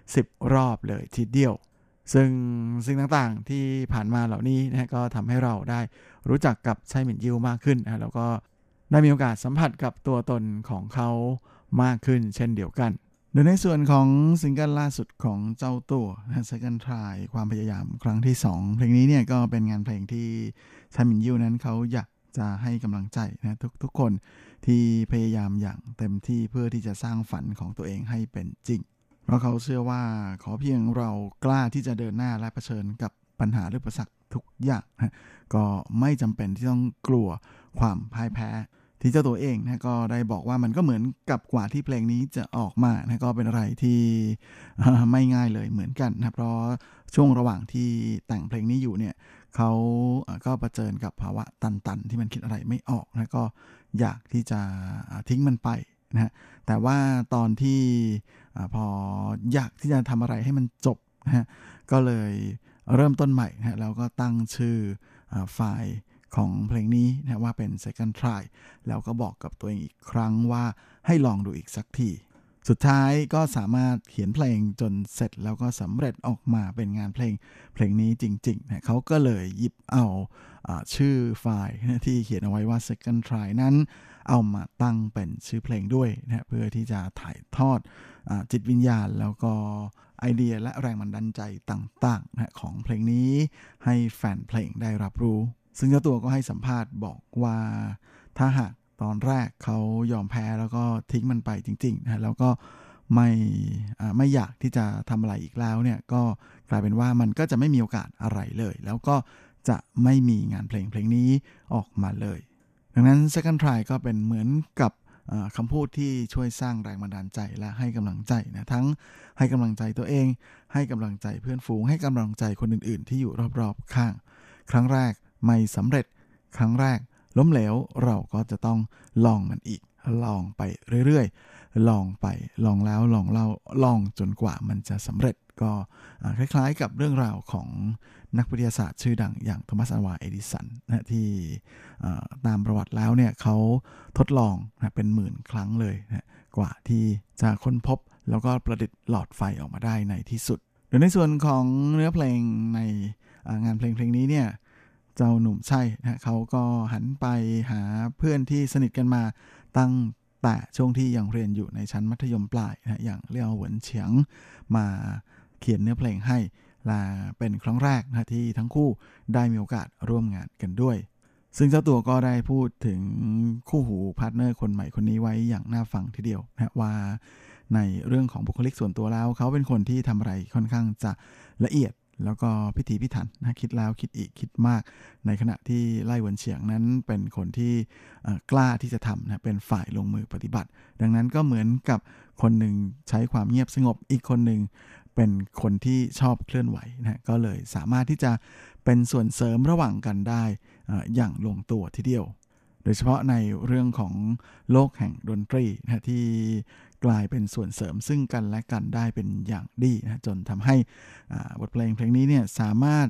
10 รอบเลยทีเดียว ซึ่งสิ่งต่างๆที่ผ่านมาเหล่านี้นะก็ทำให้เราได้รู้จักกับไชหมินยิวมากขึ้นนะแล้วก็ได้มีโอกาสสัมผัสกับตัวตนของเขามากขึ้นเช่นเดียวกันโดยในส่วนของซิงเกิลล่าสุดของเจ้าตัวนะ Second Try ความพยายามครั้งที่ 2 เพลงนี้เนี่ยก็เป็นงานเพลงที่ชามินยิวนั้นเขาอยากจะให้กำลังใจนะทุกทุกคน ที่พยายามอย่างเต็มที่เพื่อที่จะสร้างฝันของตัวเองให้เป็นจริง เพราะเขาเชื่อว่าขอเพียงเรากล้าที่จะเดินหน้าและะเผชิญกับปัญหาหรือประสักทุกอย่างนะก็ไม่จำเป็นที่ต้องกลัวความพ่ายแพ้ ที่เจ้าตัวเองนะก็ได้บอกว่ามันก็เหมือนกับกว่าที่เพลงนี้จะออกมานะก็เป็นอะไรที่ไม่ง่ายเลยเหมือนกันนะเพราะช่วงระหว่างที่แต่งเพลงนี้อยู่เนี่ย เขาก็ประเจิญกับภาวะตันๆ ที่มันคิดอะไรไม่ออกนะก็อยากที่จะทิ้งมันไปนะแต่ว่าตอนที่พออยากที่จะทำอะไรให้มันจบนะฮะก็เลยเริ่มต้นใหม่นะแล้วก็ตั้งชื่อไฟล์ของเพลงนี้นะว่าเป็น second try แล้วก็บอกกับตัวเองอีกครั้งว่าให้ลองดูอีกสักที สุดท้ายก็สามารถเขียนเพลงจนเสร็จแล้วก็สำเร็จออกมาเป็นงานเพลงเพลงนี้จริงๆนะเขาก็เลยหยิบเอาชื่อไฟล์ที่เขียนเอาไว้ว่า second try นั้น เอามาตั้งเป็นชื่อเพลงด้วยนะเพื่อที่จะถ่ายทอดอจิตวิญญาณแล้วก็ไอเดียและแรงบันดาลใจต่างๆนะของเพลงนี้ให้แฟนเพลงได้รับรู้ ซึ่งเจ้าตัวก็ให้สัมภาษณ์บอกว่าถ้าหาก ตอนแรกเขายอมแพ้แล้วก็ทิ้งมันไปจริงๆนะแล้วก็ไม่ไม่อยากที่จะทำอะไรอีกแล้วเนี่ยก็กลายเป็นว่ามันก็จะไม่มีโอกาสอะไรเลย แล้วก็จะไม่มีงานเพลงเพลงนี้ออกมาเลย ดังนั้น second try ก็เป็นเหมือนกับคำพูดที่ช่วยสร้างแรงบันดาลใจและให้กำลังใจนะทั้งให้กำลังใจตัวเอง ให้กำลังใจเพื่อนฝูง ให้กำลังใจคนอื่นๆ ที่อยู่รอบๆข้าง ครั้งแรกไม่สำเร็จ ครั้งแรก ล้มเหลวเราก็จะต้องลองมันอีก ลองไปเรื่อยๆ ลองไปลองแล้วลองเล่าลองจนกว่ามันจะสำเร็จก็คล้ายๆกับเรื่องราวของนักวิทยาศาสตร์ชื่อดังอย่างโทมัสอลวาเอดิสันนะที่ตามประวัติแล้วเนี่ยเขาทดลองนะเป็นหมื่นครั้งเลยนะกว่าที่จะค้นพบแล้วก็ประดิษฐ์หลอดไฟออกมาได้ในที่สุดโดยในส่วนของเนื้อเพลงในงานเพลงเพลงนี้เนี่ย เจ้าหนุ่มใช่นะเขาก็หันไปหาเพื่อนที่สนิทกันมาตั้งแต่ช่วงที่ยังเรียนอยู่ในชั้นมัธยมปลายนะอย่างเลี่ยวหวนเฉียงมาเขียนเนื้อเพลงให้ลาเป็นครั้งแรกนะที่ทั้งคู่ได้มีโอกาสร่วมงานกันด้วย ซึ่งเจ้าตัวก็ได้พูดถึงคู่หู partner คนใหม่คนนี้ไว้อย่างน่าฟังทีเดียวนะว่าในเรื่องของบุคลิกส่วนตัวแล้ว เขาเป็นคนที่ทำอะไรค่อนข้างจะละเอียด แล้วก็พิถีพิถันนะคิดแล้วคิดอีกคิดมาก ในขณะที่ไล่วนเฉียงนั้นเป็นคนที่กล้าที่จะทำนะเป็นฝ่ายลงมือปฏิบัติ ดังนั้นก็เหมือนกับคนหนึ่งใช้ความเงียบสงบอีกคนหนึ่งเป็นคนที่ชอบเคลื่อนไหวนะก็เลยสามารถที่จะเป็นส่วนเสริมระหว่างกันได้อย่างลงตัวทีเดียว โดยเฉพาะในเรื่องของโลกแห่งดนตรีนะที่ กลายเป็นส่วนเสริมซึ่งกันและกันได้เป็นอย่างดีนะจนทำให้บทเพลงเพลงนี้เนี่ยสามารถ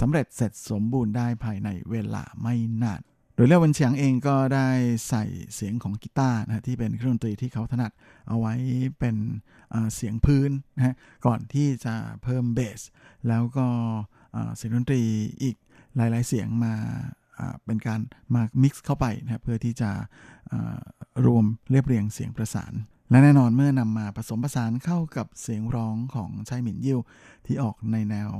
สำเร็จเสร็จสมบูรณ์ได้ภายในเวลาไม่นาน โดยเล่วันเฉียงเองก็ได้ใส่เสียงของกีตาร์นะที่เป็นเครื่องดนตรีที่เขาถนัดเอาไว้เป็นเสียงพื้นนะก่อนที่จะเพิ่มเบส แล้วก็เสียงดนตรีอีกหลาย ๆ เสียงมาเป็นการมามิกซ์เข้าไปนะเพื่อที่จะรวมเรียบเรียงเสียงประสาน และแน่นอนเมื่อนำมาผสมผสานเข้ากับเสียงร้องของชายหมินยิวที่ออกในแนว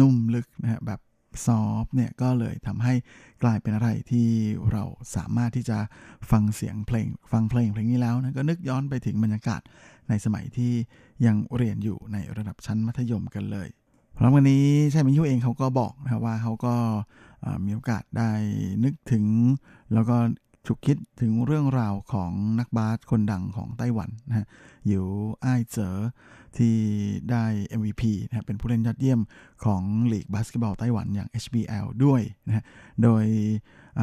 นุ่มลึกนะฮะแบบซอฟเนี่ยก็เลยทำให้กลายเป็นอะไรที่เราสามารถที่จะฟังเสียงเพลง ฟังเพลงเพลงนี้แล้วนะก็นึกย้อนไปถึงบรรยากาศในสมัยที่ยังเรียนอยู่ในระดับชั้นมัธยมกันเลยพร้อมกันนี้ชายมินยูเองเขาก็บอกนะว่าเขาก็มีโอกาสได้นึกถึง แล้วก็ ฉุกคิดถึงเรื่องราวของนักบาสคนดังของไต้หวันนะฮะหยิวอ้ายเจ๋อที่ได้ MVP นะฮะเป็นผู้เล่นยอดเยี่ยมของลีกบาสเกตบอลไต้หวันอย่าง HBL ด้วยนะฮะโดย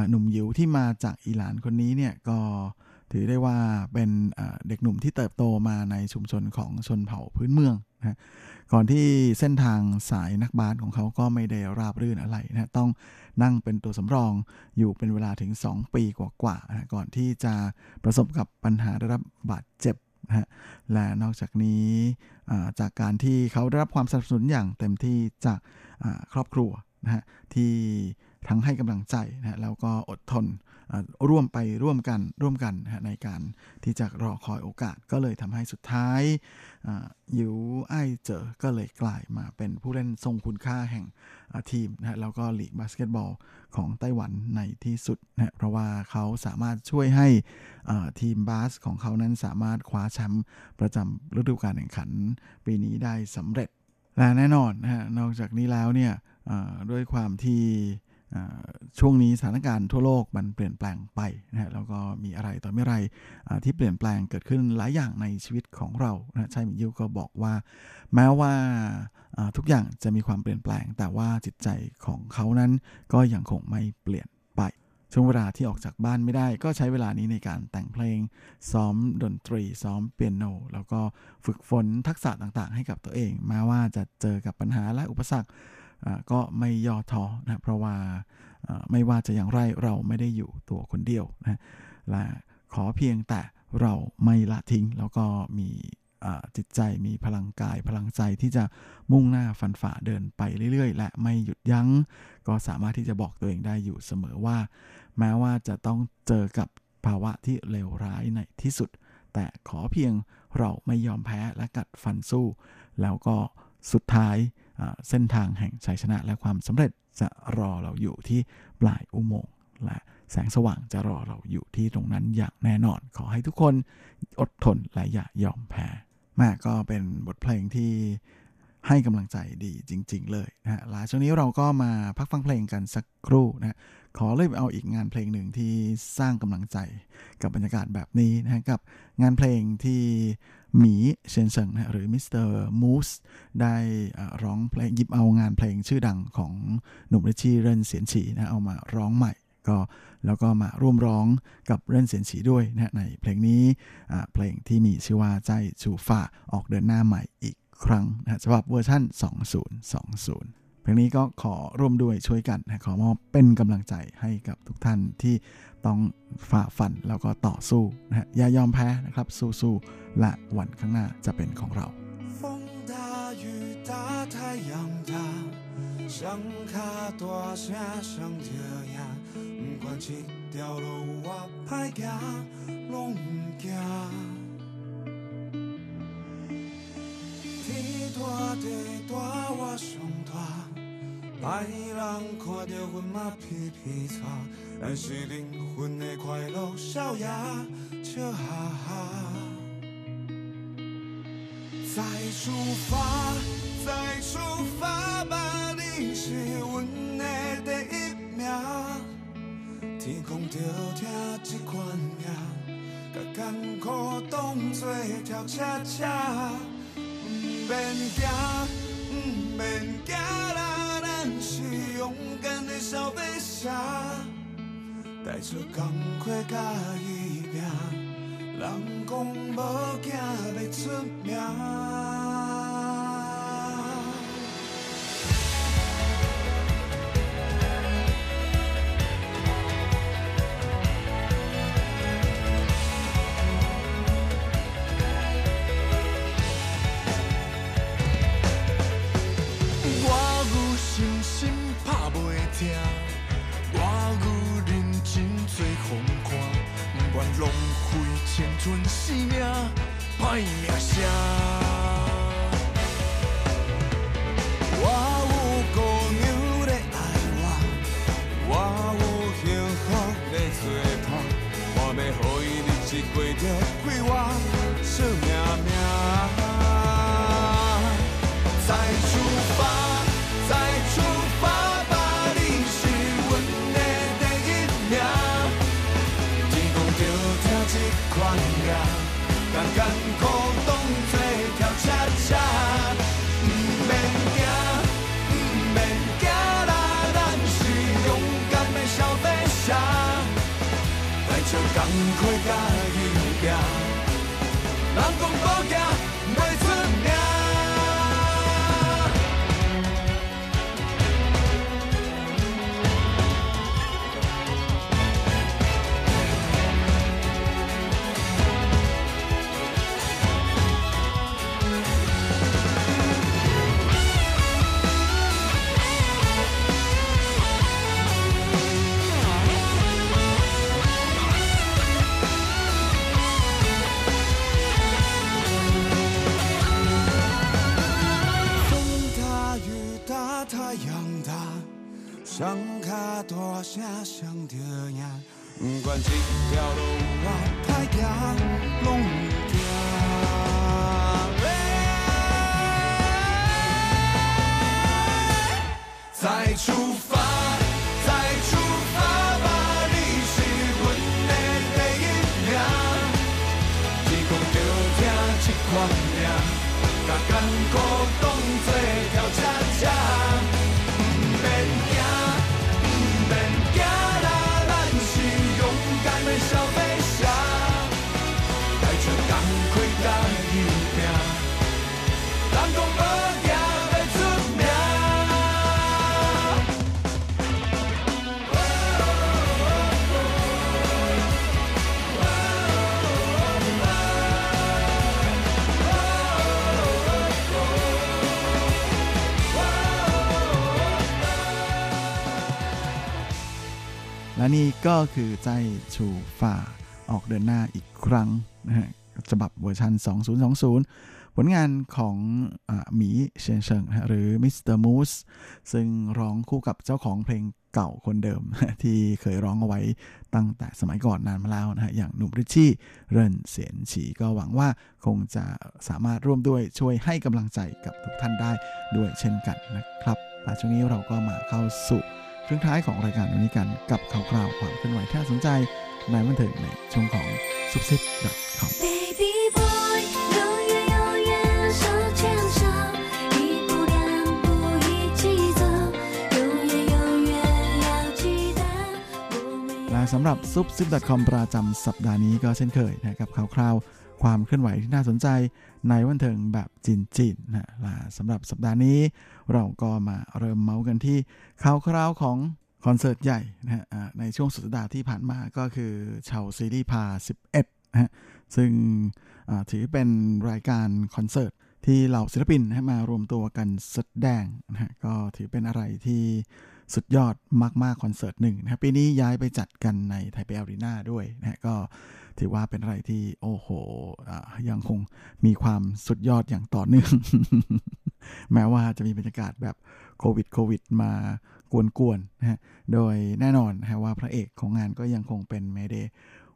หนุ่มยิวที่มาจากอิหร่านคนนี้เนี่ยก็ถือได้ว่าเป็นเด็กหนุ่มที่เติบโตมาในชุมชนของชนเผ่าพื้นเมือง นะก่อนที่เส้นทางสายนักบาสของเขาก็ไม่ได้ราบรื่นอะไรนะฮะต้องนั่งเป็นตัวสำรองอยู่เป็นเวลาถึง 2 ปีกว่าๆนะฮะก่อนที่จะประสบกับปัญหาได้รับบาดเจ็บนะฮะและนอกจากนี้จากการที่เขาได้รับความสนับสนุนอย่างเต็มที่จากครอบครัวนะฮะที่ทั้งให้กำลังใจนะฮะแล้วก็อดทน ร่วมไปร่วมกันร่วมกันในการที่จะรอคอยโอกาสก็เลยทำให้สุดท้ายอยิวไอเจอก็เลยกลายมาเป็นผู้เล่นทรงคุณค่าแห่งทีมนะแล้วก็ลีกบาสเกตบอลของไต้หวันในที่สุดนะเพราะว่าเขาสามารถช่วยให้ทีมบาสของเขานั้นสามารถคว้าแชมป์ประจำฤดูกาลแข่งขัน ปีนี้ได้สำเร็จและแน่นอนนะฮะนอกจากนี้แล้วเนี่ยด้วยความที่ ช่วงนี้สถานการณ์ทั่วโลกมันเปลี่ยนแปลงไปนะฮะแล้วก็มีอะไรต่อไม่อไรอที่เปลี่ยนแปลงเกิดขึ้นหลายอย่างในชีวิตของเรานะชัยมิยิวก็บอกว่า แม้ว่าทุกอย่างจะมีความเปลี่ยนแปลง แต่ว่าจิตใจของเขานั้นก็ยังคงไม่เปลี่ยนไปช่วงเวลาที่ออกจากบ้านไม่ได้ ก็ใช้เวลานี้ในการแต่งเพลง ซ้อมดนตรี ซ้อมเปียโน แล้วก็ฝึกฝนทักษะต่างๆ ให้กับตัวเองแม้ว่าจะเจอกับปัญหาและอุปสรรค ก็ไม่ย่อท้อนะเพราะว่าไม่ว่าจะอย่างไรเราไม่ได้อยู่ตัวคนเดียวนะและขอเพียงแต่เราไม่ละทิ้งแล้วก็มีจิตใจมีพลังกายพลังใจที่จะมุ่งหน้าฟันฝ่าเดินไปเรื่อย ๆ และไม่หยุดยัง้ง ก็สามารถที่จะบอกตัวเองได้อยู่เสมอว่า แม้ว่าจะต้องเจอกับภาวะที่เลวร้ายในที่สุด แต่ขอเพียงเราไม่ยอมแพ้และกัดฟันสู้ แล้วก็สุดท้าย เส้นทางแห่งชัยชนะและความสำเร็จจะรอเราอยู่ที่ปลายอุโมงค์และแสงสว่างจะรอเราอยู่ที่ตรงนั้นอย่างแน่นอน ขอให้ทุกคนอดทนและอย่ายอมแพ้แม่ก็เป็นบทเพลงที่ให้กำลังใจดีจริง ๆ เลยนะฮะหลายช่วงนี้เราก็มาพักฟังเพลงกันสักครู่นะขอเลยเอาอีกงานเพลงหนึ่งที่สร้างกำลังใจกับบรรยากาศแบบนี้นะกับงานเพลงที่ หมีเชนเซิงนะฮะหรือมิสเตอร์มูสได้ร้องเพลงหยิบเอางานเพลงชื่อดังของหนุ่ม Richie เรนเสียนฉีนะเอามาร้องใหม่ก็แล้วก็มาร่วมร้องกับเรนเสียนฉีด้วยนะในเพลงนี้เพลงที่มีชื่อว่า再出发 ออกเดินหน้าใหม่อีกครั้งนะฮะฉบับเวอร์ชัน2020 เพลงนี้ก็ขอร่วมด้วยช่วยกันนะขอมอบเป็นกำลังใจให้กับทุกท่านที่ต้องฝ่าฟันแล้วก็ต่อสู้นะฮะอย่ายอมแพ้นะครับสู้ๆและวันข้างหน้าจะเป็นของเรา 风大雨大太阳大，双脚大声上着呀，不管这条路我歹行，拢唔惊。 天大地大我上大，歹人看着阮嘛皮皮擦，咱是灵魂的快乐笑呀，笑哈哈。再出发，再出发吧，你是阮的第一名。天空着听这款命，甲艰苦当作跳恰恰。免惊，毋免惊啦，咱是勇敢的小飞侠，带出工课甲伊拼，人讲无惊要出名。双脚大声上着赢，不管这条路我歹行，拢 และนี่ก็คือ再出发 ออกเดินหน้าอีกครั้งนะฮะฉบับเวอร์ชัน 2020 ผลงานของอหมีเชนเชิงนะหรือมิสเตอร์มูสซึ่งร้องคู่กับเจ้าของเพลงเก่าคนเดิม ที่เคยร้องเอาไว้ตั้งแต่สมัยก่อนนานมาแล้วนะฮะอย่างหนุ่ม Richie เรินเสียนฉีก็หวังว่าคงจะสามารถร่วมด้วยช่วยให้กำลังใจกับทุกท่านได้ด้วยเช่นกันนะครับแต่ช่วงนี้เราก็มาเข้าสู่ ครึ่งท้ายของรายการวันนี้กันกับข่าวคราวความเคลื่อนไหวที่น่าสนใจในบันเทิงในช่วงของซุปซิปดอทคอมและสำหรับซุปซิปดอทคอมประจำสัปดาห์นี้ก็เช่นเคยนะครับข่าวคราวาว ความเคลื่อนไหวที่น่าสนใจในบันเทิงแบบจีนๆนะและสำหรับสัปดาห์นี้ เราก็มาเริ่มเมาส์กันที่ข่าวคราวของคอนเสิร์ตใหญ่นะฮะในช่วงสุดสัปดาห์ที่ผ่านมาก็คือ超犀利趴 11นะฮะซึ่งถือเป็นรายการคอนเสิร์ตที่เหล่าศิลปินนะมารวมตัวกันแสดงนะฮะก็ถือเป็นอะไรที่สุดยอดมากๆคอนเสิร์ตหนึ่งนะปีนี้ย้ายไปจัดกันในไทเป Arena ด้วยนะก็ ถือว่าเป็นอะไรที่โอ้โหยังคงมีความสุดยอดอย่างต่อเนื่อง แม้ว่าจะมีบรรยากาศแบบโควิดโควิดมากวนๆนะฮะโดยแน่นอนนะฮะว่าพระเอกของงานก็ยังคงเป็นเมเด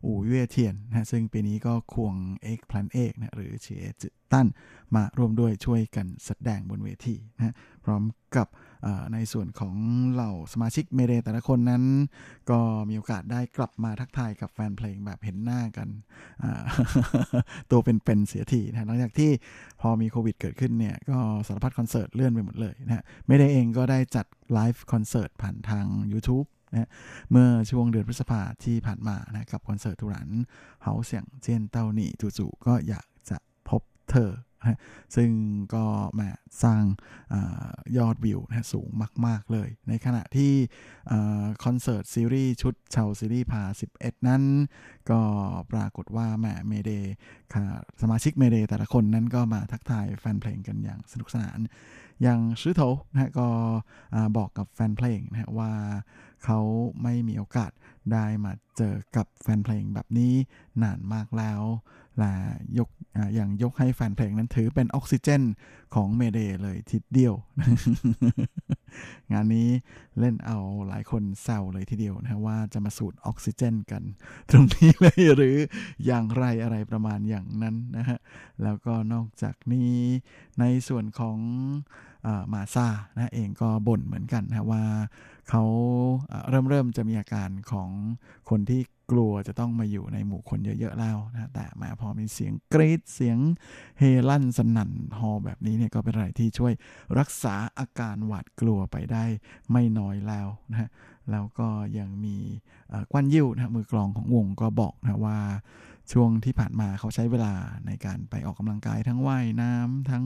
อู่เว่เทียนนะซึ่งปีนี้ก็ควงเอกพลันเอกนะหรือเฉยจตั้นมาร่วมด้วยช่วยกันแสดงบนเวทีนะพร้อมกับในส่วนของเหล่าสมาชิกเมเดแต่ละคนนั้น ก็มีโอกาสได้กลับมาทักทายกับแฟนเพลงแบบเห็นหน้ากัน ตัวเป็นๆเสียทีนะหลังจากที่พอมีโควิดเกิดขึ้นเนี่ย ก็สารพัดคอนเสิร์ตเลื่อนไปหมดเลยนะฮะไม่ได้เองก็ได้จัดไลฟ์คอนเสิร์ตผ่านทาง YouTube นะเมื่อช่วงเดือนพฤษภาที่ผ่านมานะกับคอนเสิร์ตทุรันเฮาเสียงเจียนเต้าหนี่จู่ๆก็อยากจะพบเธอนะฮะซึ่งก็แหมาสร้างอยอดวิวนะสูงมาก ๆ เลย ในขณะที่คอนเสิร์ตซีรีส์ชุด超犀利趴 11 นั้น ก็ปรากฏว่าแหม Mayday ค่ะสมาชิก Mayday แต่ละคนนั้นก็มาทักทายแฟนเพลงกันอย่างสนุกสนาน อย่างชื่อโถนะฮะก็บอกกับแฟนเพลงนะว่า เขาไม่มีโอกาสได้มาเจอกับแฟนเพลงแบบนี้นานมากแล้วและยกออย่างยกให้แฟนเพลงนั้นถือเป็นออกซิเจนของเมเดเลยทีเดียว งานนี้เล่นเอาหลายคนแซวเลยทีเดียวนะฮะว่าจะมาสูดออกซิเจนกัน ตรงนี้เลยหรืออย่างไรอะไรประมาณอย่างนั้นนะฮะ แล้วก็นอกจากนี้ในส่วนของอมาซานะเองก็บ่นเหมือนกันนะว่า เขาเริ่มเริ่มจะมีอาการของคนที่กลัวจะต้องมาอยู่ในหมู่คนเยอะๆแล้วนะแต่มาพอมีเสียงกรีดเสียงเฮลั่นสนั่นฮอแบบนี้เนี่ยก็เป็นอะไรที่ช่วยรักษาอาการหวาดกลัวไปได้ไม่น้อยแล้วนะแล้วก็ยังมีกวนยิ้วนะมือกลองของวงก็บอกนะว่าช่วงที่ผ่านมาเขาใช้เวลาในการไปออกกำลังกายทั้งว่ายน้ำทั้ง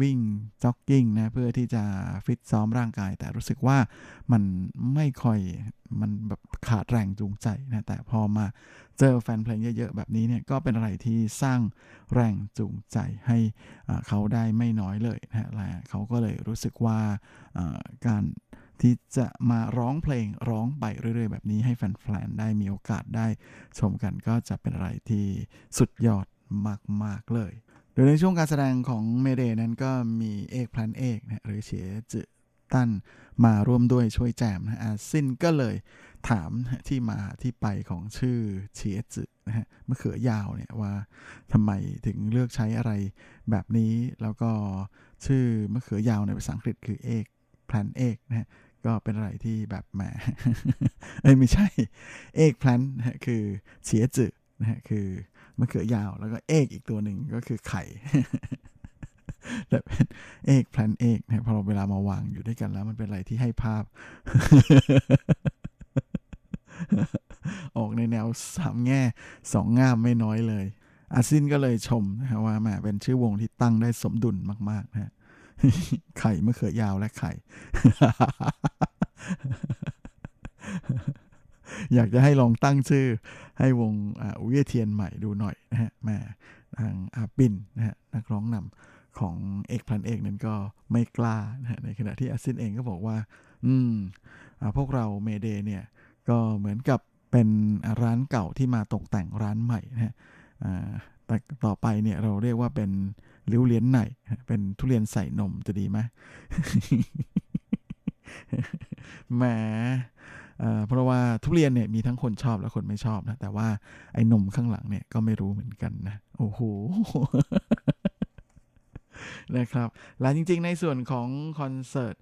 วิ่งจ็อกกิ้งนะเพื่อที่จะฟิตซ้อมร่างกาย แต่รู้สึกว่ามันไม่ค่อยมันแบบขาดแรงจูงใจนะแต่พอมาเจอแฟนเพลงเยอะๆ แบบนี้เนี่ยก็เป็นอะไรที่สร้างแรงจูงใจให้เขาได้ไม่น้อยเลยนะและเขาก็เลยรู้สึกว่าการที่จะมาร้องเพลงร้องไปเรื่อยๆ แบบนี้ให้แฟนๆได้มีโอกาสได้ชมกันก็จะเป็นอะไรที่สุดยอดมากๆเลย โดยในช่วงการแสดงของเมเดนั้นก็มีเอกพลันเอกนะหรือเฉียจือตั้นมาร่วมด้วยช่วยแจมนะอาซินก็เลยถามที่มาที่ไปของชื่อเฉียจือนะฮะมะเขือยาวเนี่ยว่าทำไมถึงเลือกใช้อะไรแบบนี้ แล้วก็ชื่อมะเขือยาวในภาษาอังกฤษคือเอกพลันเอกนะฮะก็เป็นอะไรที่แบบแหมเอ้ยไม่ใช่เอกพลันนะฮะคือเฉียจือนะฮะคือ มะเขือยาว แล้วก็เอกอีกตัวหนึ่งก็คือไข่แต่เป็นเอกแพลนเอกนะพอเราเวลามาวางอยู่ด้วยกันแล้ว มันเป็นอะไรที่ให้ภาพ ออกในแนวสามแง่สองง่ามไม่น้อยเลยอาซินก็เลยชมนะว่าแหมเป็นชื่อวงที่ตั้งได้สมดุลมากๆนะฮะไข่มะเขือยาวและไข่ อยากจะให้ลองตั้งชื่อ ให้วงอุเยเทียนใหม่ดูหน่อยนะฮะแม่ทางอาปินนะฮะนักร้องนำของเอกพันเอกนั้นก็ไม่กล้านะฮะในขณะที่อาซินเองก็บอกว่า อืมอพวกเราเมเดเนี่ย ก็เหมือนกับเป็นร้านเก่าที่มาตกแต่งร้านใหม่นะฮะแต่ต่อไปเนี่ยเราเรียกว่าเป็นลิ้วเลียนไหนเป็นทุเรียนใส่นมจะดีไหมแหม เพราะว่าทุเรียนเนี่ยมีทั้งคนชอบและคนไม่ชอบนะ แต่ว่าไอ้นมข้างหลังเนี่ยก็ไม่รู้เหมือนกันนะ โอ้โหนะครับและจริงๆในส่วนของคอนเสิร์ต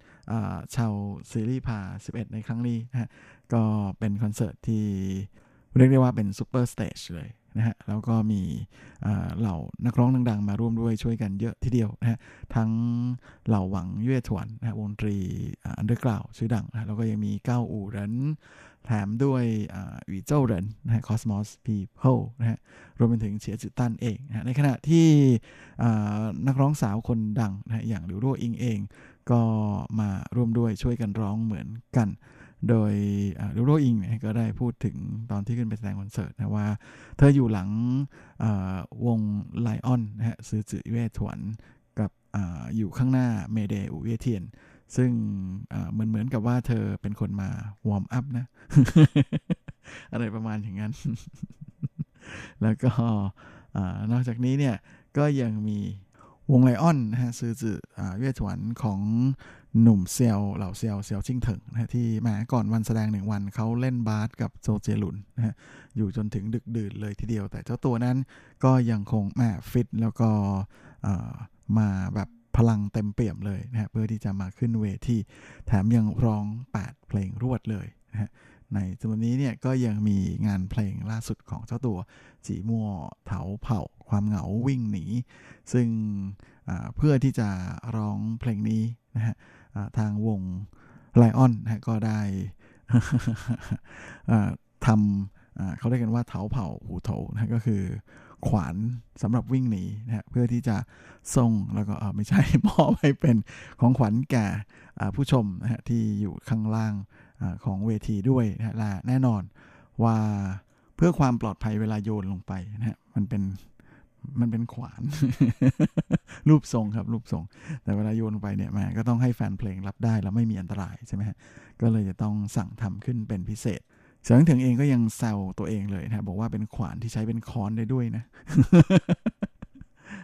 超犀利趴 11 ในครั้งนี้นะฮะก็เป็นคอนเสิร์ตที่เรียกได้ว่าเป็น super stage เลย นะฮะแล้วก็มีเหล่านักร้องดังๆ มาร่วมด้วยช่วยกันเยอะทีเดียวนะฮะทั้งเหล่าหวังเย่ถวนนะฮะวงดนตรี underground ชื่อดังนะแล้วก็ยังมีเก้าอู่เหรินแถมด้วยอวีเจ้าเหรินนะฮะ Cosmos People นะฮะรวมไปถึงเฉียจือตันเองนะฮะในขณะที่นักร้องสาวคนดังนะฮะอย่างหลิวรั่วอิงเอง ก็มาร่วมด้วยช่วยกันร้องเหมือนกัน โดยหลิวรั่วอิงเนี่ยก็ได้พูดถึงตอนที่ขึ้นไปแสดงคอนเสิร์ตนะว่า เธออยู่หลังวง Lion นะฮะซื้อจือเว่ถวนกับออยู่ข้างหน้า Mayday อู่เยว่เทียน ซึ่งเหมือนเหมือนกับว่าเธอเป็นคนมา warm up นะ อะไรประมาณอย่างนั้น แล้วก็อนอกจากนี้เนี่ยก็ยังมีวง Lion นะฮะซื้อจือเว่ถวนของ หนุ่มเซียวเหล่าเซียวเซียวชิงเถิงนะฮะที่แหมก่อนวันแสดงหนึ่งวันเขาเล่นบาสกับโจวเจี๋ยหลุนนะฮะอยู่จนถึงดึกดื่นเลยทีเดียว แต่เจ้าตัวนั้นก็ยังคงแหมฟิตแล้วก็เอ่อมาแบบพลังเต็มเปี่ยมเลยนะฮะเพื่อที่จะมาขึ้นเวทีแถมยังร้อง 8 เพลงรวดเลยนะฮะในจำนวนนี้เนี่ยก็ยังมีงานเพลงล่าสุดของเจ้าตัว จีมัวเถาเผ่าความเหงาวิ่งหนี ซึ่งอ่าเพื่อที่จะร้องเพลงนี้นะฮะ ทางวงไลออนนะก็ได้ทำเขาเรียกกันว่าเถาเผ่าหูโถนะก็คือขวานสำหรับวิ่งหนีนะเพื่อที่จะส่งแล้วก็ไม่ใช่มอบให้เป็นของขวัญแก่ผู้ชมนะฮะที่อยู่ข้างล่างอของเวทีด้วยนะฮะและแน่นอนว่าเพื่อความปลอดภัยเวลาโยนลงไปนะฮะมันเป็น มันเป็นขวาน รูปทรงครับรูปทรง แต่เวลาโยนไปเนี่ยแหมก็ต้องให้แฟนเพลงรับได้แล้วไม่มีอันตรายใช่ไหมฮะก็เลยจะต้องสั่งทำขึ้นเป็นพิเศษเสียงถึงเองก็ยังแซวตัวเองเลยนะบอกว่าเป็นขวานที่ใช้เป็นค้อนได้ด้วยนะ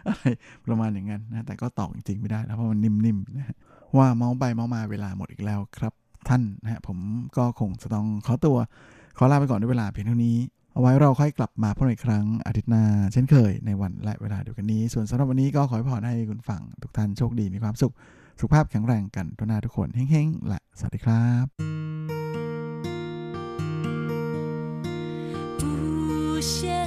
อะไรประมาณอย่างนั้นนะแต่ก็ตอกจริงๆไม่ได้แล้วเพราะมันนิ่มๆนะว่าเมาส์ไปเมาส์มาเวลาหมดอีกแล้วครับท่านนะฮะผมก็คงจะต้องขอตัวขอลาไปก่อนด้วยเวลาเพียงเท่านี้ เอาไว้เราค่อยกลับมาพบกันอีกครั้งอาทิตย์หน้าเช่นเคยในวันและเวลาเดียวกันนี้ ส่วนสำหรับวันนี้ก็ขอให้พรให้คุณฟังทุกท่านโชคดีมีความสุข สุขภาพแข็งแรงกันทุกนาทุกคนเฮ้งๆ และสวัสดีครับ不屑。